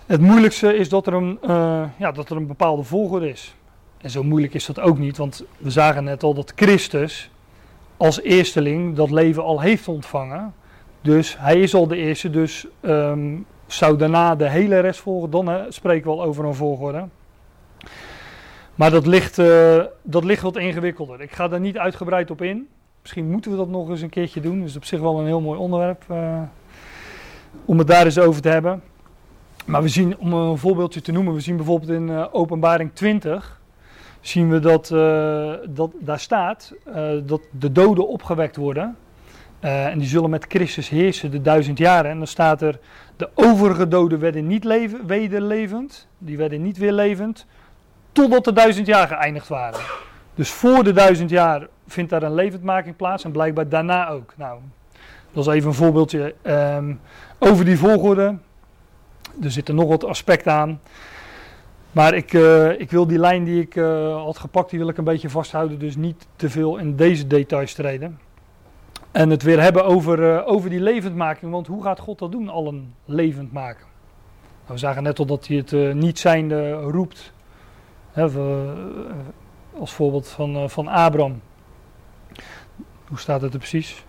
Het moeilijkste is dat er een, uh, ja, dat er een bepaalde volgorde is. En zo moeilijk is dat ook niet, want we zagen net al dat Christus als eersteling dat leven al heeft ontvangen. Dus hij is al de eerste, dus ehm, zou daarna de hele rest volgen, dan hè, spreken we al over een volgorde. Maar dat ligt, uh, dat ligt wat ingewikkelder. Ik ga daar niet uitgebreid op in. Misschien moeten we dat nog eens een keertje doen. Dus op zich wel een heel mooi onderwerp uh, om het daar eens over te hebben. Maar we zien, om een voorbeeldje te noemen, we zien bijvoorbeeld in uh, openbaring 20, zien we dat, dat daar staat dat de doden opgewekt worden. en die zullen met Christus heersen de duizend jaren. En dan staat er, de overige doden werden niet leven, wederlevend, die werden niet weer levend, totdat de duizend jaar geëindigd waren. Dus voor de duizend jaar vindt daar een levendmaking plaats en blijkbaar daarna ook. Nou, dat is even een voorbeeldje um, over die volgorde. Er zitten nog wat aspecten aan. Maar ik, uh, ik wil die lijn die ik uh, had gepakt, die wil ik een beetje vasthouden. Dus niet te veel in deze details treden. En het weer hebben over, uh, over die levendmaking. Want hoe gaat God dat doen, allen levend maken? Nou, we zagen net al dat hij het niet zijnde roept eh, als voorbeeld van, uh, van Abraham. Hoe staat het er precies?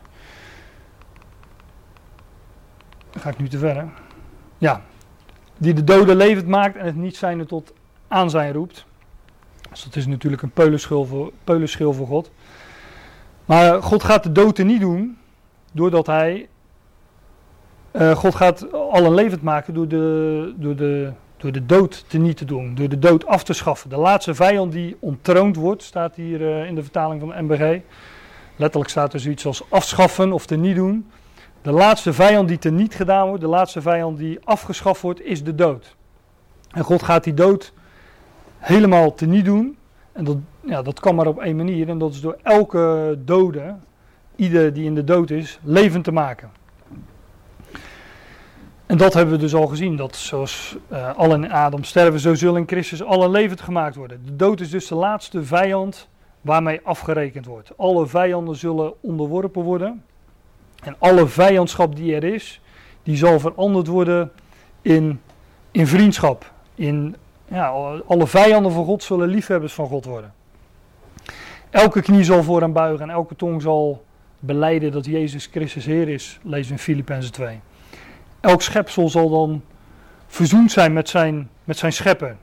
Ga ik nu te ver. Ja, die de doden levend maakt en het niet zijnde tot aan zijn roept. Dus dat is natuurlijk een peulenschil voor, peulenschil voor God. Maar God gaat de dood er niet doen, doordat hij. God gaat allen levend maken door de, door de door de dood te niet te doen, door de dood af te schaffen. De laatste vijand die ontroond wordt, staat hier uh, in de vertaling van de MBG. Letterlijk staat er zoiets als afschaffen of te niet doen. De laatste vijand die te niet gedaan wordt, de laatste vijand die afgeschaft wordt, is de dood. En God gaat die dood helemaal te niet doen. En dat, ja, dat kan maar op één manier. En dat is door elke dode, ieder die in de dood is, levend te maken. En dat hebben we dus al gezien, dat zoals uh, allen in Adam sterven, zo zullen in Christus allen levend gemaakt worden. De dood is dus de laatste vijand waarmee afgerekend wordt. Alle vijanden zullen onderworpen worden. En alle vijandschap die er is, die zal veranderd worden in, in vriendschap. In, ja, alle vijanden van God zullen liefhebbers van God worden. Elke knie zal voor hem buigen en elke tong zal beleiden dat Jezus Christus Heer is, lezen we in Filippenzen 2. Elk schepsel zal dan verzoend zijn met zijn, met zijn schepper.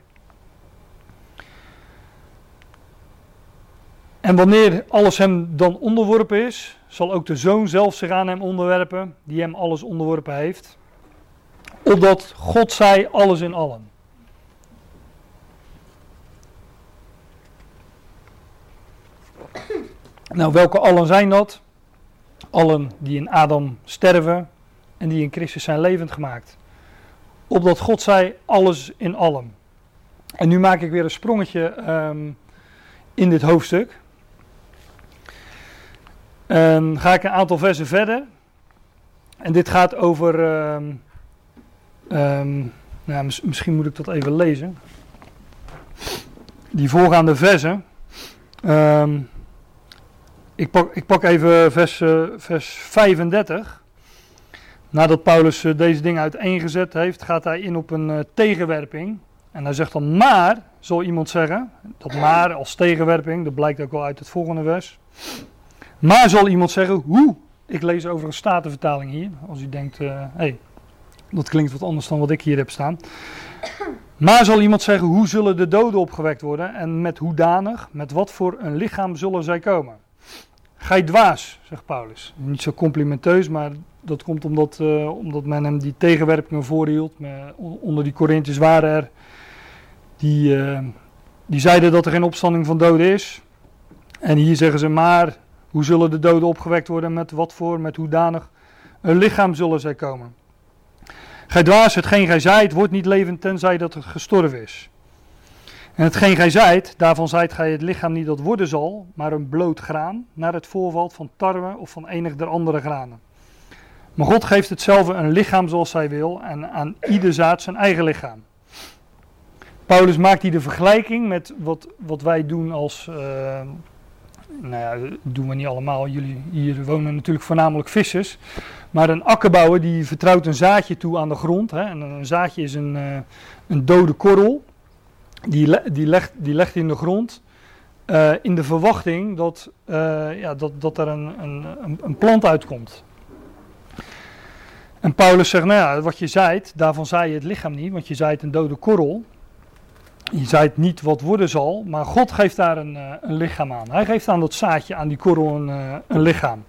En wanneer alles hem dan onderworpen is, zal ook de zoon zelf zich aan hem onderwerpen, die hem alles onderworpen heeft. Opdat God zij alles in allen. Nou, welke allen zijn dat? Allen die in Adam sterven, en die in Christus zijn levend gemaakt. Opdat God zei alles in allem. En nu maak ik weer een sprongetje um, in dit hoofdstuk. En ga ik een aantal versen verder. En dit gaat over. Um, nou, misschien moet ik dat even lezen. Die voorgaande versen. ik, pak, ik pak even vers, uh, vers 35. Nadat Paulus eh, deze dingen uiteengezet heeft, gaat hij in op een uh, tegenwerping. En hij zegt dan, maar, zal iemand zeggen, dat maar als tegenwerping, dat blijkt ook wel uit het volgende vers. Maar zal iemand zeggen, hoe? Ik lees over een statenvertaling hier, als u denkt, hé, uh, hey, dat klinkt wat anders dan wat ik hier heb staan. Maar zal iemand zeggen, hoe zullen de doden opgewekt worden en met hoedanig, met wat voor een lichaam zullen zij komen? Gij dwaas, zegt Paulus. Niet zo complimenteus, maar dat komt omdat, uh, omdat men hem die tegenwerpingen voorhield. Onder die Corinthiërs waren er die, uh, die zeiden dat er geen opstanding van doden is. En hier zeggen ze maar, hoe zullen de doden opgewekt worden, met wat voor, met hoedanig een lichaam zullen zij komen. Gij dwaas, hetgeen gij zaait, wordt niet levend tenzij dat het gestorven is. En hetgeen gij zijt, daarvan zijt gij het lichaam niet dat worden zal, maar een bloot graan, naar het voorvalt van tarwe of van enig der andere granen. Maar God geeft hetzelfde een lichaam zoals hij wil en aan ieder zaad zijn eigen lichaam. Paulus maakt hier de vergelijking met wat, wat wij doen als, uh, nou ja, dat doen we niet allemaal, jullie hier wonen natuurlijk voornamelijk vissers. Maar een akkerbouwer die vertrouwt een zaadje toe aan de grond. Hè, en een zaadje is een, uh, een dode korrel die, die, legt, die legt in de grond. Uh, in de verwachting dat, ja, dat, dat er een, een, een plant uitkomt. En Paulus zegt, nou ja, wat je zaait, daarvan zaai je het lichaam niet, want je zaait een dode korrel. Je zaait niet wat worden zal, maar God geeft daar een, uh, een lichaam aan. Hij geeft aan dat zaadje, aan die korrel, een, uh, een lichaam.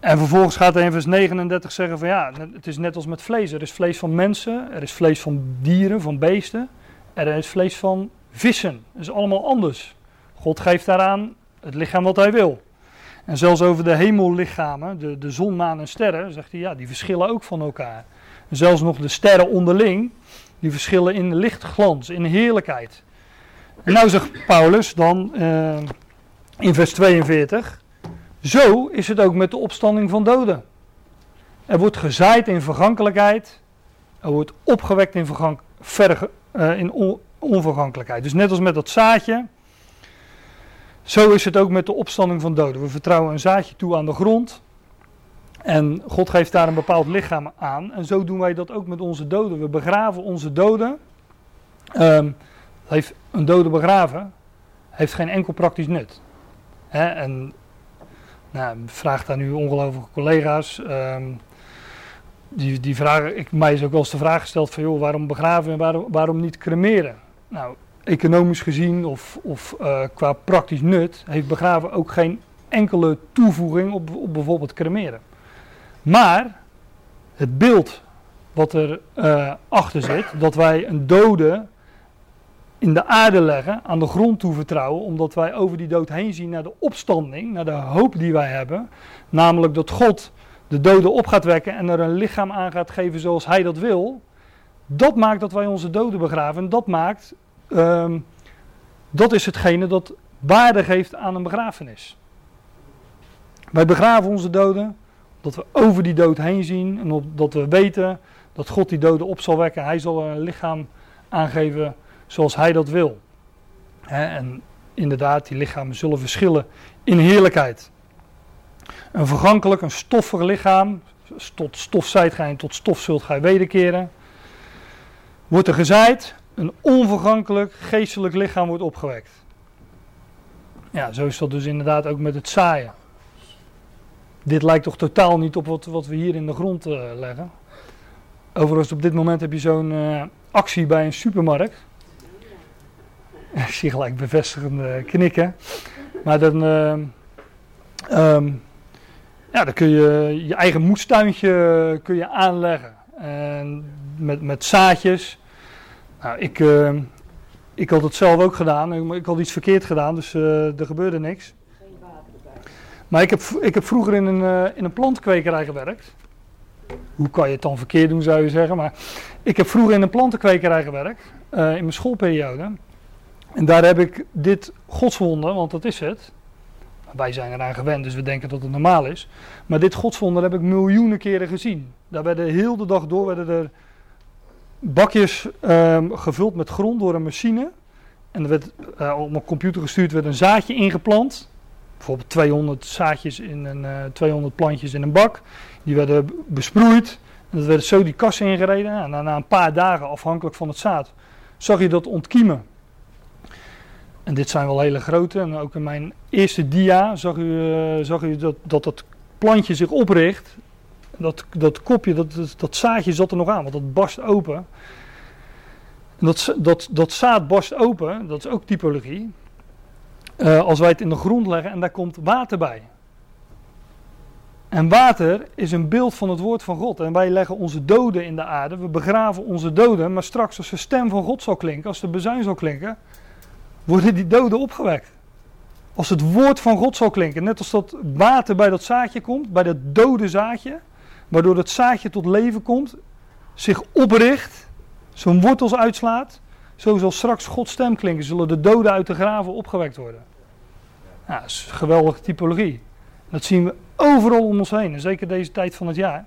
En vervolgens gaat hij in vers 39 zeggen van ja, het is net als met vlees. Er is vlees van mensen, er is vlees van dieren, van beesten. Er is vlees van vissen. Dat is allemaal anders. God geeft daaraan het lichaam wat hij wil. En zelfs over de hemellichamen, de, de zon, maan en sterren, zegt hij ja, die verschillen ook van elkaar. En zelfs nog de sterren onderling, die verschillen in lichtglans, in heerlijkheid. En nou zegt Paulus dan uh, in vers 42, zo is het ook met de opstanding van doden. Er wordt gezaaid in vergankelijkheid, er wordt opgewekt in, vergank, ver, uh, in on, onvergankelijkheid. Dus net als met dat zaadje, zo is het ook met de opstanding van doden. We vertrouwen een zaadje toe aan de grond. En God geeft daar een bepaald lichaam aan. En zo doen wij dat ook met onze doden. We begraven onze doden. Um, heeft een dode begraven heeft geen enkel praktisch nut. Hè? En nou, vraagt aan nu ongelovige collega's. Um, die, die vragen, ik, mij is ook wel eens de vraag gesteld van joh, waarom begraven en waarom, waarom niet cremeren? Nou, economisch gezien of, of uh, qua praktisch nut heeft begraven ook geen enkele toevoeging op, op bijvoorbeeld cremeren. Maar het beeld wat er uh, achter zit, dat wij een dode in de aarde leggen, aan de grond toe vertrouwen, omdat wij over die dood heen zien naar de opstanding, naar de hoop die wij hebben, namelijk dat God de doden op gaat wekken en er een lichaam aan gaat geven zoals Hij dat wil, dat maakt dat wij onze doden begraven. En dat maakt, um, dat is hetgene dat waarde geeft aan een begrafenis. Wij begraven onze doden, dat we over die dood heen zien en op, dat we weten dat God die doden op zal wekken. Hij zal een lichaam aangeven zoals hij dat wil. En inderdaad, die lichamen zullen verschillen in heerlijkheid. Een vergankelijk, een stoffig lichaam, tot stof zijt gij en tot stof zult gij wederkeren. Wordt er gezaaid, een onvergankelijk geestelijk lichaam wordt opgewekt. Ja, zo is dat dus inderdaad ook met het zaaien. Dit lijkt toch totaal niet op wat, wat we hier in de grond uh, leggen. Overigens, op dit moment heb je zo'n uh, actie bij een supermarkt. Ik zie gelijk bevestigende knikken. Maar dan, uh, um, ja, dan kun je je eigen moestuintje kun je aanleggen. En met, met zaadjes. Nou, ik, uh, ik had het zelf ook gedaan. Ik, ik had iets verkeerd gedaan, dus uh, er gebeurde niks. Geen water erbij. Maar ik heb, ik heb vroeger in een, uh, in een plantenkwekerij gewerkt. Hoe kan je het dan verkeerd doen, zou je zeggen. Maar ik heb vroeger in een plantenkwekerij gewerkt. in mijn schoolperiode. En daar heb ik dit godswonder, want dat is het. Wij zijn eraan gewend, dus we denken dat het normaal is. Maar dit godswonder heb ik miljoenen keren gezien. Daar werden heel de dag door werden er bakjes um, gevuld met grond door een machine. En er werd uh, op mijn computer gestuurd werd een zaadje ingeplant. Bijvoorbeeld 200 zaadjes in een, uh, 200 plantjes in een bak. Die werden besproeid. En dat werd zo die kas ingereden. En na een paar dagen, afhankelijk van het zaad, zag je dat ontkiemen. En dit zijn wel hele grote. En ook in mijn eerste dia zag u, uh, zag u dat, dat dat plantje zich opricht. Dat, dat kopje, dat, dat, zaadje zat er nog aan, want dat barst open. En dat, dat, dat zaad barst open, dat is ook typologie. Uh, als wij het in de grond leggen en daar komt water bij. En water is een beeld van het woord van God. En wij leggen onze doden in de aarde. We begraven onze doden. Maar straks als de stem van God zal klinken, als de bezuin zal klinken, worden die doden opgewekt. Als het woord van God zal klinken, net als dat water bij dat zaadje komt, bij dat dode zaadje, waardoor dat zaadje tot leven komt, zich opricht, zijn wortels uitslaat, zo zal straks Gods stem klinken, zullen de doden uit de graven opgewekt worden. Ja, dat is geweldige typologie. Dat zien we overal om ons heen, en zeker deze tijd van het jaar.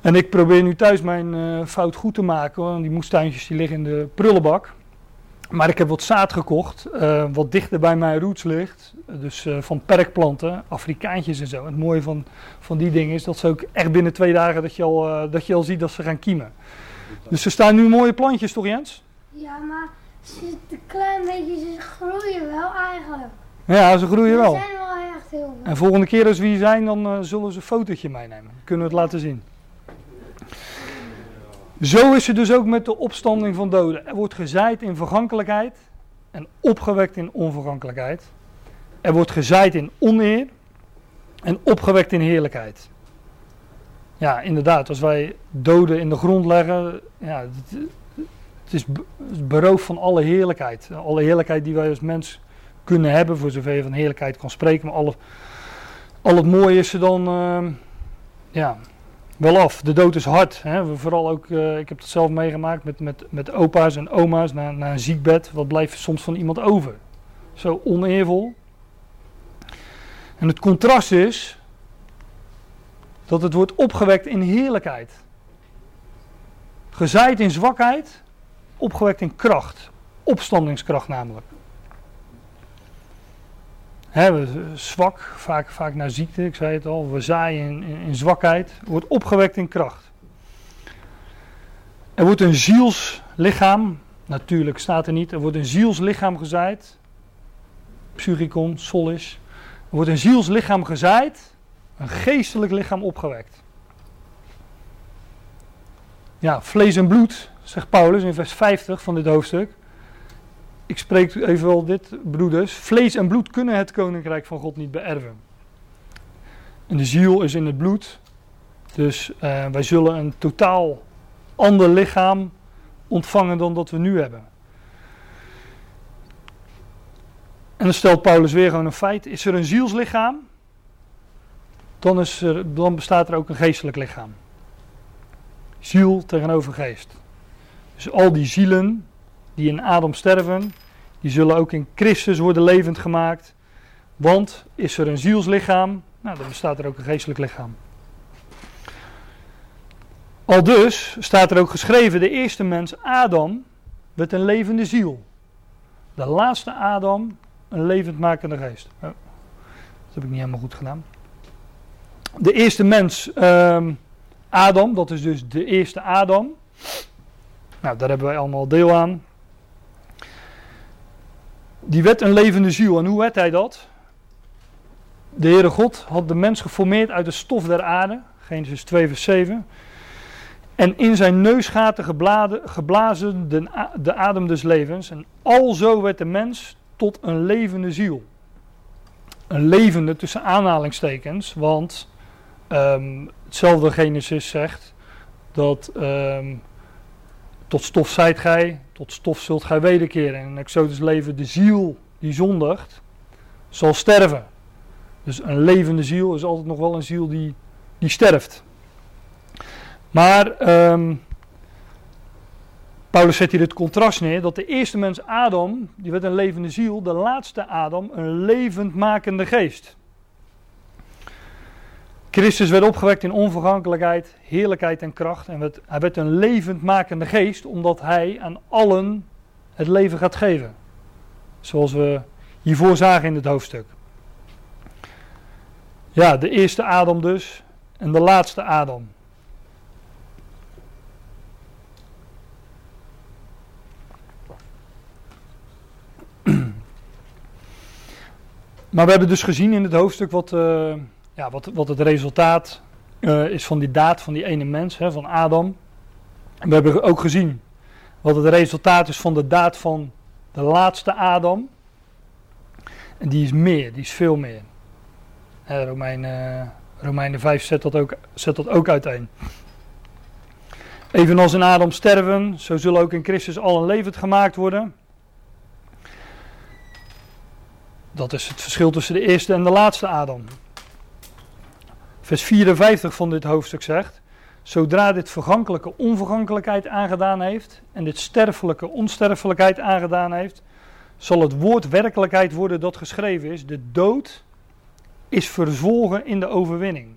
En ik probeer nu thuis mijn uh, fout goed te maken, want die moestuintjes die liggen in de prullenbak. Maar ik heb wat zaad gekocht, uh, wat dichter bij mijn roots ligt. Dus uh, van perkplanten, Afrikaantjes en zo. En het mooie van, van die dingen is dat ze ook echt binnen twee dagen dat je al, uh, dat je al ziet dat ze gaan kiemen. Dus er staan nu mooie plantjes, toch Jens? Ja, maar ze een klein beetje, ze groeien wel eigenlijk. Ja, ze groeien wel. Ze zijn wel echt heel En volgende keer als we hier zijn, dan zullen ze een fotootje meenemen. Kunnen we het laten zien. Zo is het dus ook met de opstanding van doden. Er wordt gezaaid in vergankelijkheid en opgewekt in onvergankelijkheid. Er wordt gezaaid in oneer en opgewekt in heerlijkheid. Ja, inderdaad, als wij doden in de grond leggen, ja, het, het is beroofd van alle heerlijkheid. Alle heerlijkheid die wij als mens kunnen hebben, voor zover je van heerlijkheid kan spreken. Maar al het mooie is er dan, uh, ja, wel af. De dood is hard. Hè? Vooral ook, uh, ik heb het zelf meegemaakt met, met, met opa's en oma's na, na een ziekbed. Wat blijft soms van iemand over? Zo oneervol. En het contrast is dat het wordt opgewekt in heerlijkheid. Gezaaid in zwakheid, opgewekt in kracht. Opstandingskracht namelijk. We, zwak, vaak, vaak naar ziekte, ik zei het al. We zaaien in, in, in zwakheid, wordt opgewekt in kracht. Er wordt een zielslichaam, natuurlijk staat er niet, er wordt een zielslichaam gezaaid. Psychicon, solis. Er wordt een zielslichaam gezaaid, een geestelijk lichaam opgewekt. Ja, vlees en bloed, zegt Paulus in vers 50 van dit hoofdstuk. Ik spreek even wel dit, broeders. Vlees en bloed kunnen het koninkrijk van God niet beërven. En de ziel is in het bloed. Dus uh, wij zullen een totaal ander lichaam ontvangen dan dat we nu hebben. En dan stelt Paulus weer gewoon een feit. Is er een zielslichaam? Dan, is er, dan bestaat er ook een geestelijk lichaam. Ziel tegenover geest. Dus al die zielen die in Adam sterven, die zullen ook in Christus worden levend gemaakt. Want is er een zielslichaam, nou, dan bestaat er ook een geestelijk lichaam. Al dus staat er ook geschreven: de eerste mens, Adam, werd een levende ziel. De laatste Adam, een levendmakende geest. Oh, dat heb ik niet helemaal goed gedaan. De eerste mens, um, Adam, dat is dus de eerste Adam. Nou, daar hebben wij allemaal deel aan. Die werd een levende ziel. En hoe werd hij dat? De Heere God had de mens geformeerd uit de stof der aarde. Genesis 2 vers 7. En in zijn neusgaten geblazen de, de adem des levens. En alzo werd de mens tot een levende ziel. Een levende tussen aanhalingstekens. Want um, hetzelfde Genesis zegt dat um, tot stof zijt gij, tot stof zult gij wederkeren. En in Exodus leven de ziel die zondigt, zal sterven. Dus een levende ziel is altijd nog wel een ziel die, die sterft. Maar um, Paulus zet hier het contrast neer dat de eerste mens Adam, die werd een levende ziel, de laatste Adam een levendmakende geest. Christus werd opgewekt in onvergankelijkheid, heerlijkheid en kracht. En hij werd een levendmakende geest, omdat hij aan allen het leven gaat geven. Zoals we hiervoor zagen in het hoofdstuk. Ja, de eerste Adam dus en de laatste Adam. Maar we hebben dus gezien in het hoofdstuk wat, uh, ja, wat, wat het resultaat uh, is van die daad van die ene mens, hè, van Adam. We hebben ook gezien wat het resultaat is van de daad van de laatste Adam. En die is meer, die is veel meer. Hè, Romeinen, Romeinen 5 zet dat, ook, zet dat ook uiteen. Evenals in Adam sterven, zo zullen ook in Christus allen levend gemaakt worden. Dat is het verschil tussen de eerste en de laatste Adam. Vers 54 van dit hoofdstuk zegt: Zodra dit vergankelijke onvergankelijkheid aangedaan heeft en dit sterfelijke onsterfelijkheid aangedaan heeft, zal het woord werkelijkheid worden dat geschreven is: De dood is verzwolgen in de overwinning.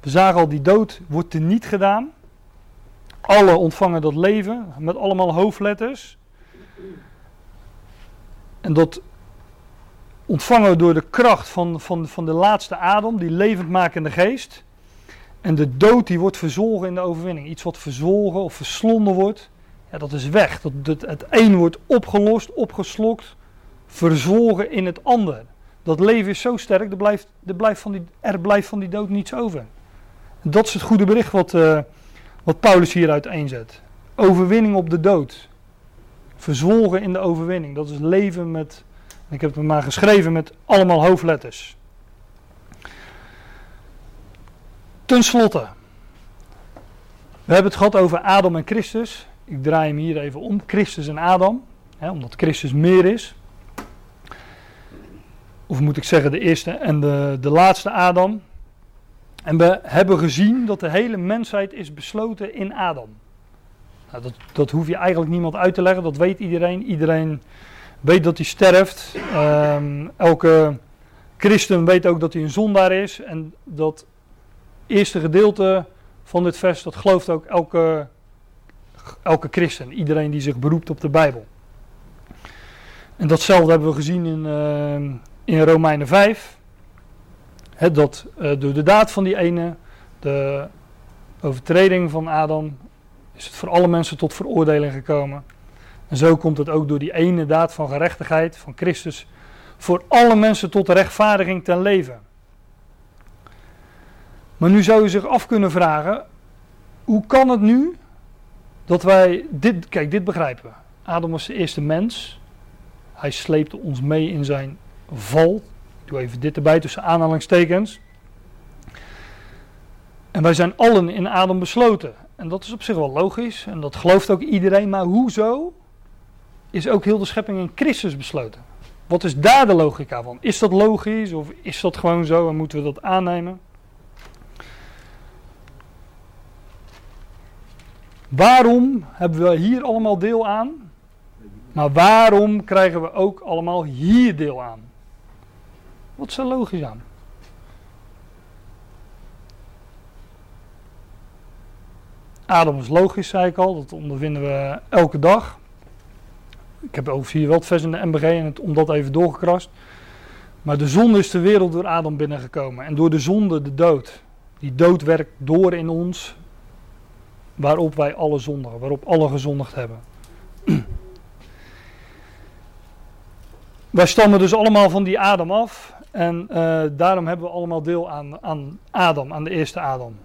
We zagen al, die dood wordt teniet gedaan. Alle ontvangen dat leven met allemaal hoofdletters. En dat ontvangen door de kracht van, van, van de laatste adem, die levendmakende geest. En de dood die wordt verzwolgen in de overwinning. Iets wat verzwolgen of verslonden wordt, ja, dat is weg. Dat, het een wordt opgelost, opgeslokt, verzwolgen in het ander. Dat leven is zo sterk, er blijft, er blijft, van, die, er blijft van die dood niets over. Dat is het goede bericht wat, uh, wat Paulus hier uiteenzet. Overwinning op de dood. Verzwolgen in de overwinning. Dat is leven met, ik heb het maar geschreven met allemaal hoofdletters. Ten slotte. We hebben het gehad over Adam en Christus. Ik draai hem hier even om. Christus en Adam. Hè, omdat Christus meer is. Of moet ik zeggen de eerste en de, de laatste Adam. En we hebben gezien dat de hele mensheid is besloten in Adam. Nou, dat, dat hoef je eigenlijk niemand uit te leggen, dat weet iedereen. Iedereen weet dat hij sterft. Um, elke christen weet ook dat hij een zondaar is. En dat eerste gedeelte van dit vers, dat gelooft ook elke, elke christen. Iedereen die zich beroept op de Bijbel. En datzelfde hebben we gezien in, uh, in Romeinen 5 dat uh, door de daad van die ene, de overtreding van Adam, is het voor alle mensen tot veroordeling gekomen. En zo komt het ook door die ene daad van gerechtigheid van Christus voor alle mensen tot rechtvaardiging ten leven. Maar nu zou je zich af kunnen vragen: hoe kan het nu dat wij dit, kijk, dit begrijpen. Adam was de eerste mens. Hij sleepte ons mee in zijn val doe even dit erbij tussen aanhalingstekens. En wij zijn allen in Adam besloten. En dat is op zich wel logisch. En dat gelooft ook iedereen. Maar hoezo is ook heel de schepping in Christus besloten? Wat is daar de logica van? Is dat logisch of is dat gewoon zo en moeten we dat aannemen? Waarom hebben we hier allemaal deel aan? Maar waarom krijgen we ook allemaal hier deel aan? Wat is er logisch aan? Adem is logisch, zei ik al. Dat ondervinden we elke dag. Ik heb over hier wel het vers in de MBG en het, om dat even doorgekrast. Maar de zonde is de wereld door Adam binnengekomen. En door de zonde de dood. Die dood werkt door in ons. Waarop wij alle zondigen, waarop alle gezondigd hebben. wij stammen dus allemaal van die Adam af. En uh, daarom hebben we allemaal deel aan, aan Adam, aan de eerste Adam.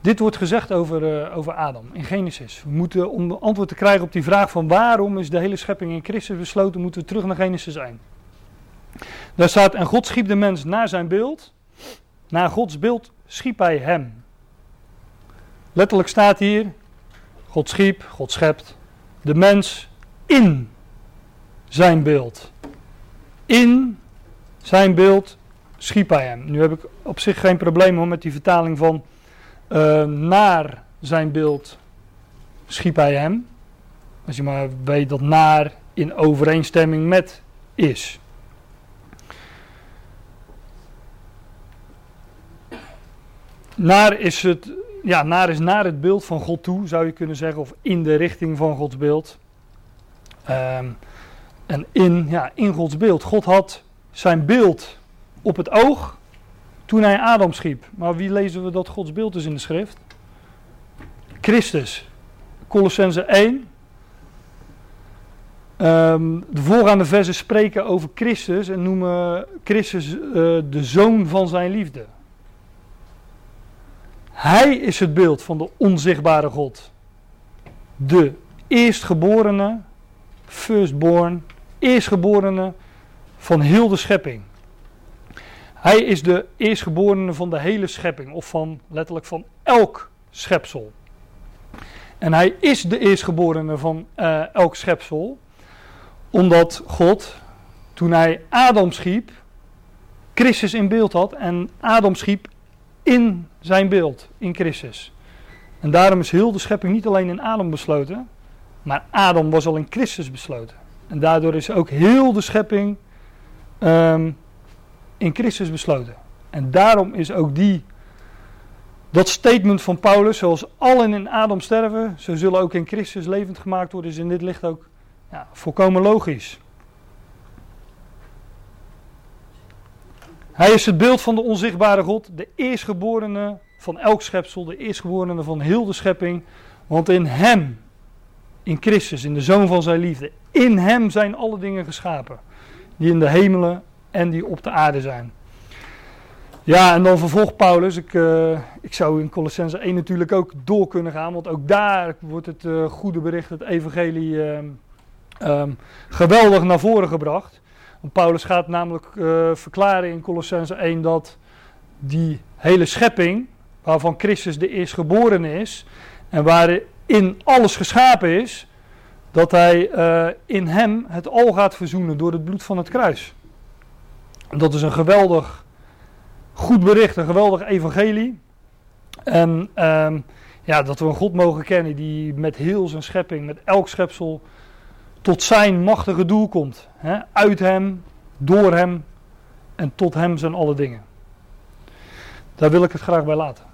Dit wordt gezegd over, uh, over Adam in Genesis. We moeten, om antwoord te krijgen op die vraag van waarom is de hele schepping in Christus besloten, moeten we terug naar Genesis 1. Daar staat, en God schiep de mens naar zijn beeld. Naar Gods beeld schiep hij hem. Letterlijk staat hier, God schiep, God schept de mens in zijn beeld. In zijn beeld schiep hij hem. Nu heb ik op zich geen probleem hoor, met die vertaling van uh, naar zijn beeld schiep hij hem. Als je maar weet dat naar in overeenstemming met is. Naar is het ja, naar is naar het beeld van God toe, zou je kunnen zeggen, of in de richting van Gods beeld. Um, en in, ja, in Gods beeld. God had zijn beeld op het oog toen hij Adam schiep. Maar wie lezen we dat Gods beeld is in de schrift? Christus. Colossense 1. Um, ehm, de voorgaande versen spreken over Christus en noemen Christus uh, de zoon van zijn liefde. Hij is het beeld van de onzichtbare God. De eerstgeborene, firstborn, eerstgeborene van heel de schepping. Hij is de eerstgeborene van de hele schepping, of van letterlijk van elk schepsel. En hij is de eerstgeborene van uh, elk schepsel, omdat God, toen hij Adam schiep, Christus in beeld had en Adam schiep in zijn beeld, in Christus. En daarom is heel de schepping niet alleen in Adam besloten, maar Adam was al in Christus besloten. En daardoor is ook heel de schepping um, in Christus besloten. En daarom is ook die, dat statement van Paulus, zoals allen in Adam sterven, zo zullen ook in Christus levend gemaakt worden, is in dit licht ook ja, volkomen logisch. Hij is het beeld van de onzichtbare God, de eerstgeborene van elk schepsel, de eerstgeborene van heel de schepping. Want in hem in Christus, in de Zoon van zijn liefde. In hem zijn alle dingen geschapen, die in de hemelen en die op de aarde zijn. Ja, en dan vervolgt Paulus. Ik, uh, ik zou in Colossense 1 natuurlijk ook door kunnen gaan, want ook daar wordt het uh, goede bericht, het evangelie, uh, um, geweldig naar voren gebracht. Want Paulus gaat namelijk uh, verklaren in Colossense 1 dat die hele schepping, waarvan Christus de eerstgeborene is, en waarin alles geschapen is, dat hij in hem het al gaat verzoenen door het bloed van het kruis. Dat is een geweldig goed bericht, een geweldig evangelie. En um, ja, dat we een God mogen kennen die met heel zijn schepping, met elk schepsel, tot zijn machtige doel komt. Hè? Uit hem, door hem en tot hem zijn alle dingen. Daar wil ik het graag bij laten.